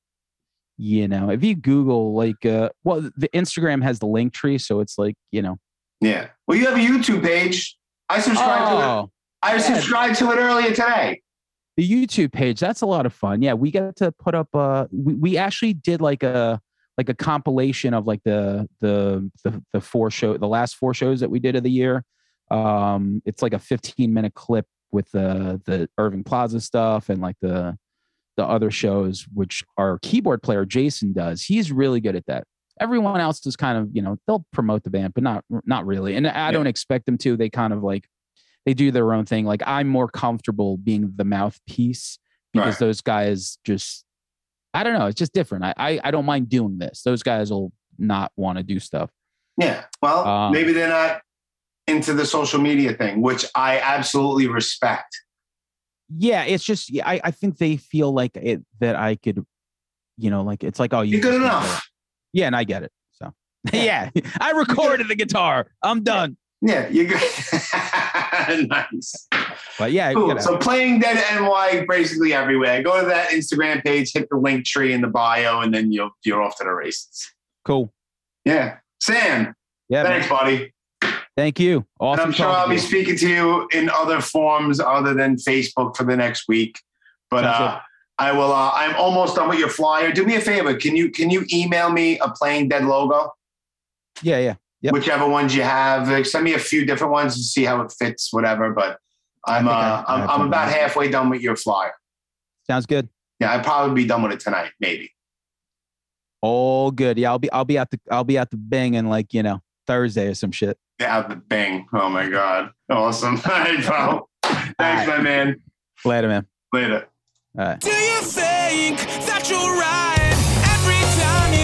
Speaker 6: you know, if you Google like, uh, well, the Instagram has the link tree, so it's like, you know,
Speaker 5: Yeah. Well, you have a YouTube page. I subscribed to it.
Speaker 6: oh,
Speaker 5: I
Speaker 6: yeah.
Speaker 5: subscribed to it earlier today.
Speaker 6: the YouTube page. That's a lot of fun. Yeah, we got to put up. Uh, we we actually did like a like a compilation of like the the the the four show the last four shows that we did of the year. Um, it's like a 15 minute clip with the the Irving Plaza stuff and like the the other shows, which our keyboard player Jason does. He's really good at that. Everyone else is kind of you know they'll promote the band, but not not really. And I don't expect them to. They kind of like they do their own thing. Like I'm more comfortable being the mouthpiece because
Speaker 5: Right.
Speaker 6: those guys just I don't know. It's just different. I, I I don't mind doing this. Those guys will not want to do stuff.
Speaker 5: Yeah. Well,
Speaker 6: Um,
Speaker 5: maybe they're not into the social media thing, which I absolutely respect.
Speaker 6: Yeah, it's just yeah, I I think they feel like it that I could, you know, like it's like oh you
Speaker 5: You're good
Speaker 6: just wanna play
Speaker 5: enough.
Speaker 6: Yeah, and I get it. So *laughs*
Speaker 5: Yeah.
Speaker 6: I recorded the guitar. I'm done.
Speaker 5: Yeah, you're good. *laughs* nice.
Speaker 6: But yeah,
Speaker 5: Cool. So playing dead NY basically everywhere. Go to that Instagram page, hit the Linktree in the bio, and then you'll you're off to the races.
Speaker 6: cool.
Speaker 5: Yeah. Sam,
Speaker 6: Yeah, man.
Speaker 5: thanks, buddy.
Speaker 6: Thank you.
Speaker 5: And I'm sure I'll be speaking to you in other forms other than Facebook for the next week. But uh, I will. Uh, I'm almost done with your flyer. Do me a favor. Can you can you email me a playing dead logo?
Speaker 6: Yeah, yeah. Yep.
Speaker 5: Whichever ones you have. Like, send me a few different ones to see how it fits. Whatever. But I'm
Speaker 6: I-
Speaker 5: uh,
Speaker 6: I
Speaker 5: I'm, I'm
Speaker 6: some.
Speaker 5: about halfway done with your flyer.
Speaker 6: Sounds good.
Speaker 5: Yeah, I'd probably be done with it tonight. Maybe.
Speaker 6: All good. Yeah, I'll be I'll be at the I'll be at the Bing in like you know Thursday or some shit.
Speaker 5: Yeah, the bang. Oh my god. Awesome. *laughs* All right, bro. Thanks,
Speaker 6: right.
Speaker 5: my man.
Speaker 6: Later, man.
Speaker 5: Later.
Speaker 6: All right.
Speaker 7: Do you think that you're right every time you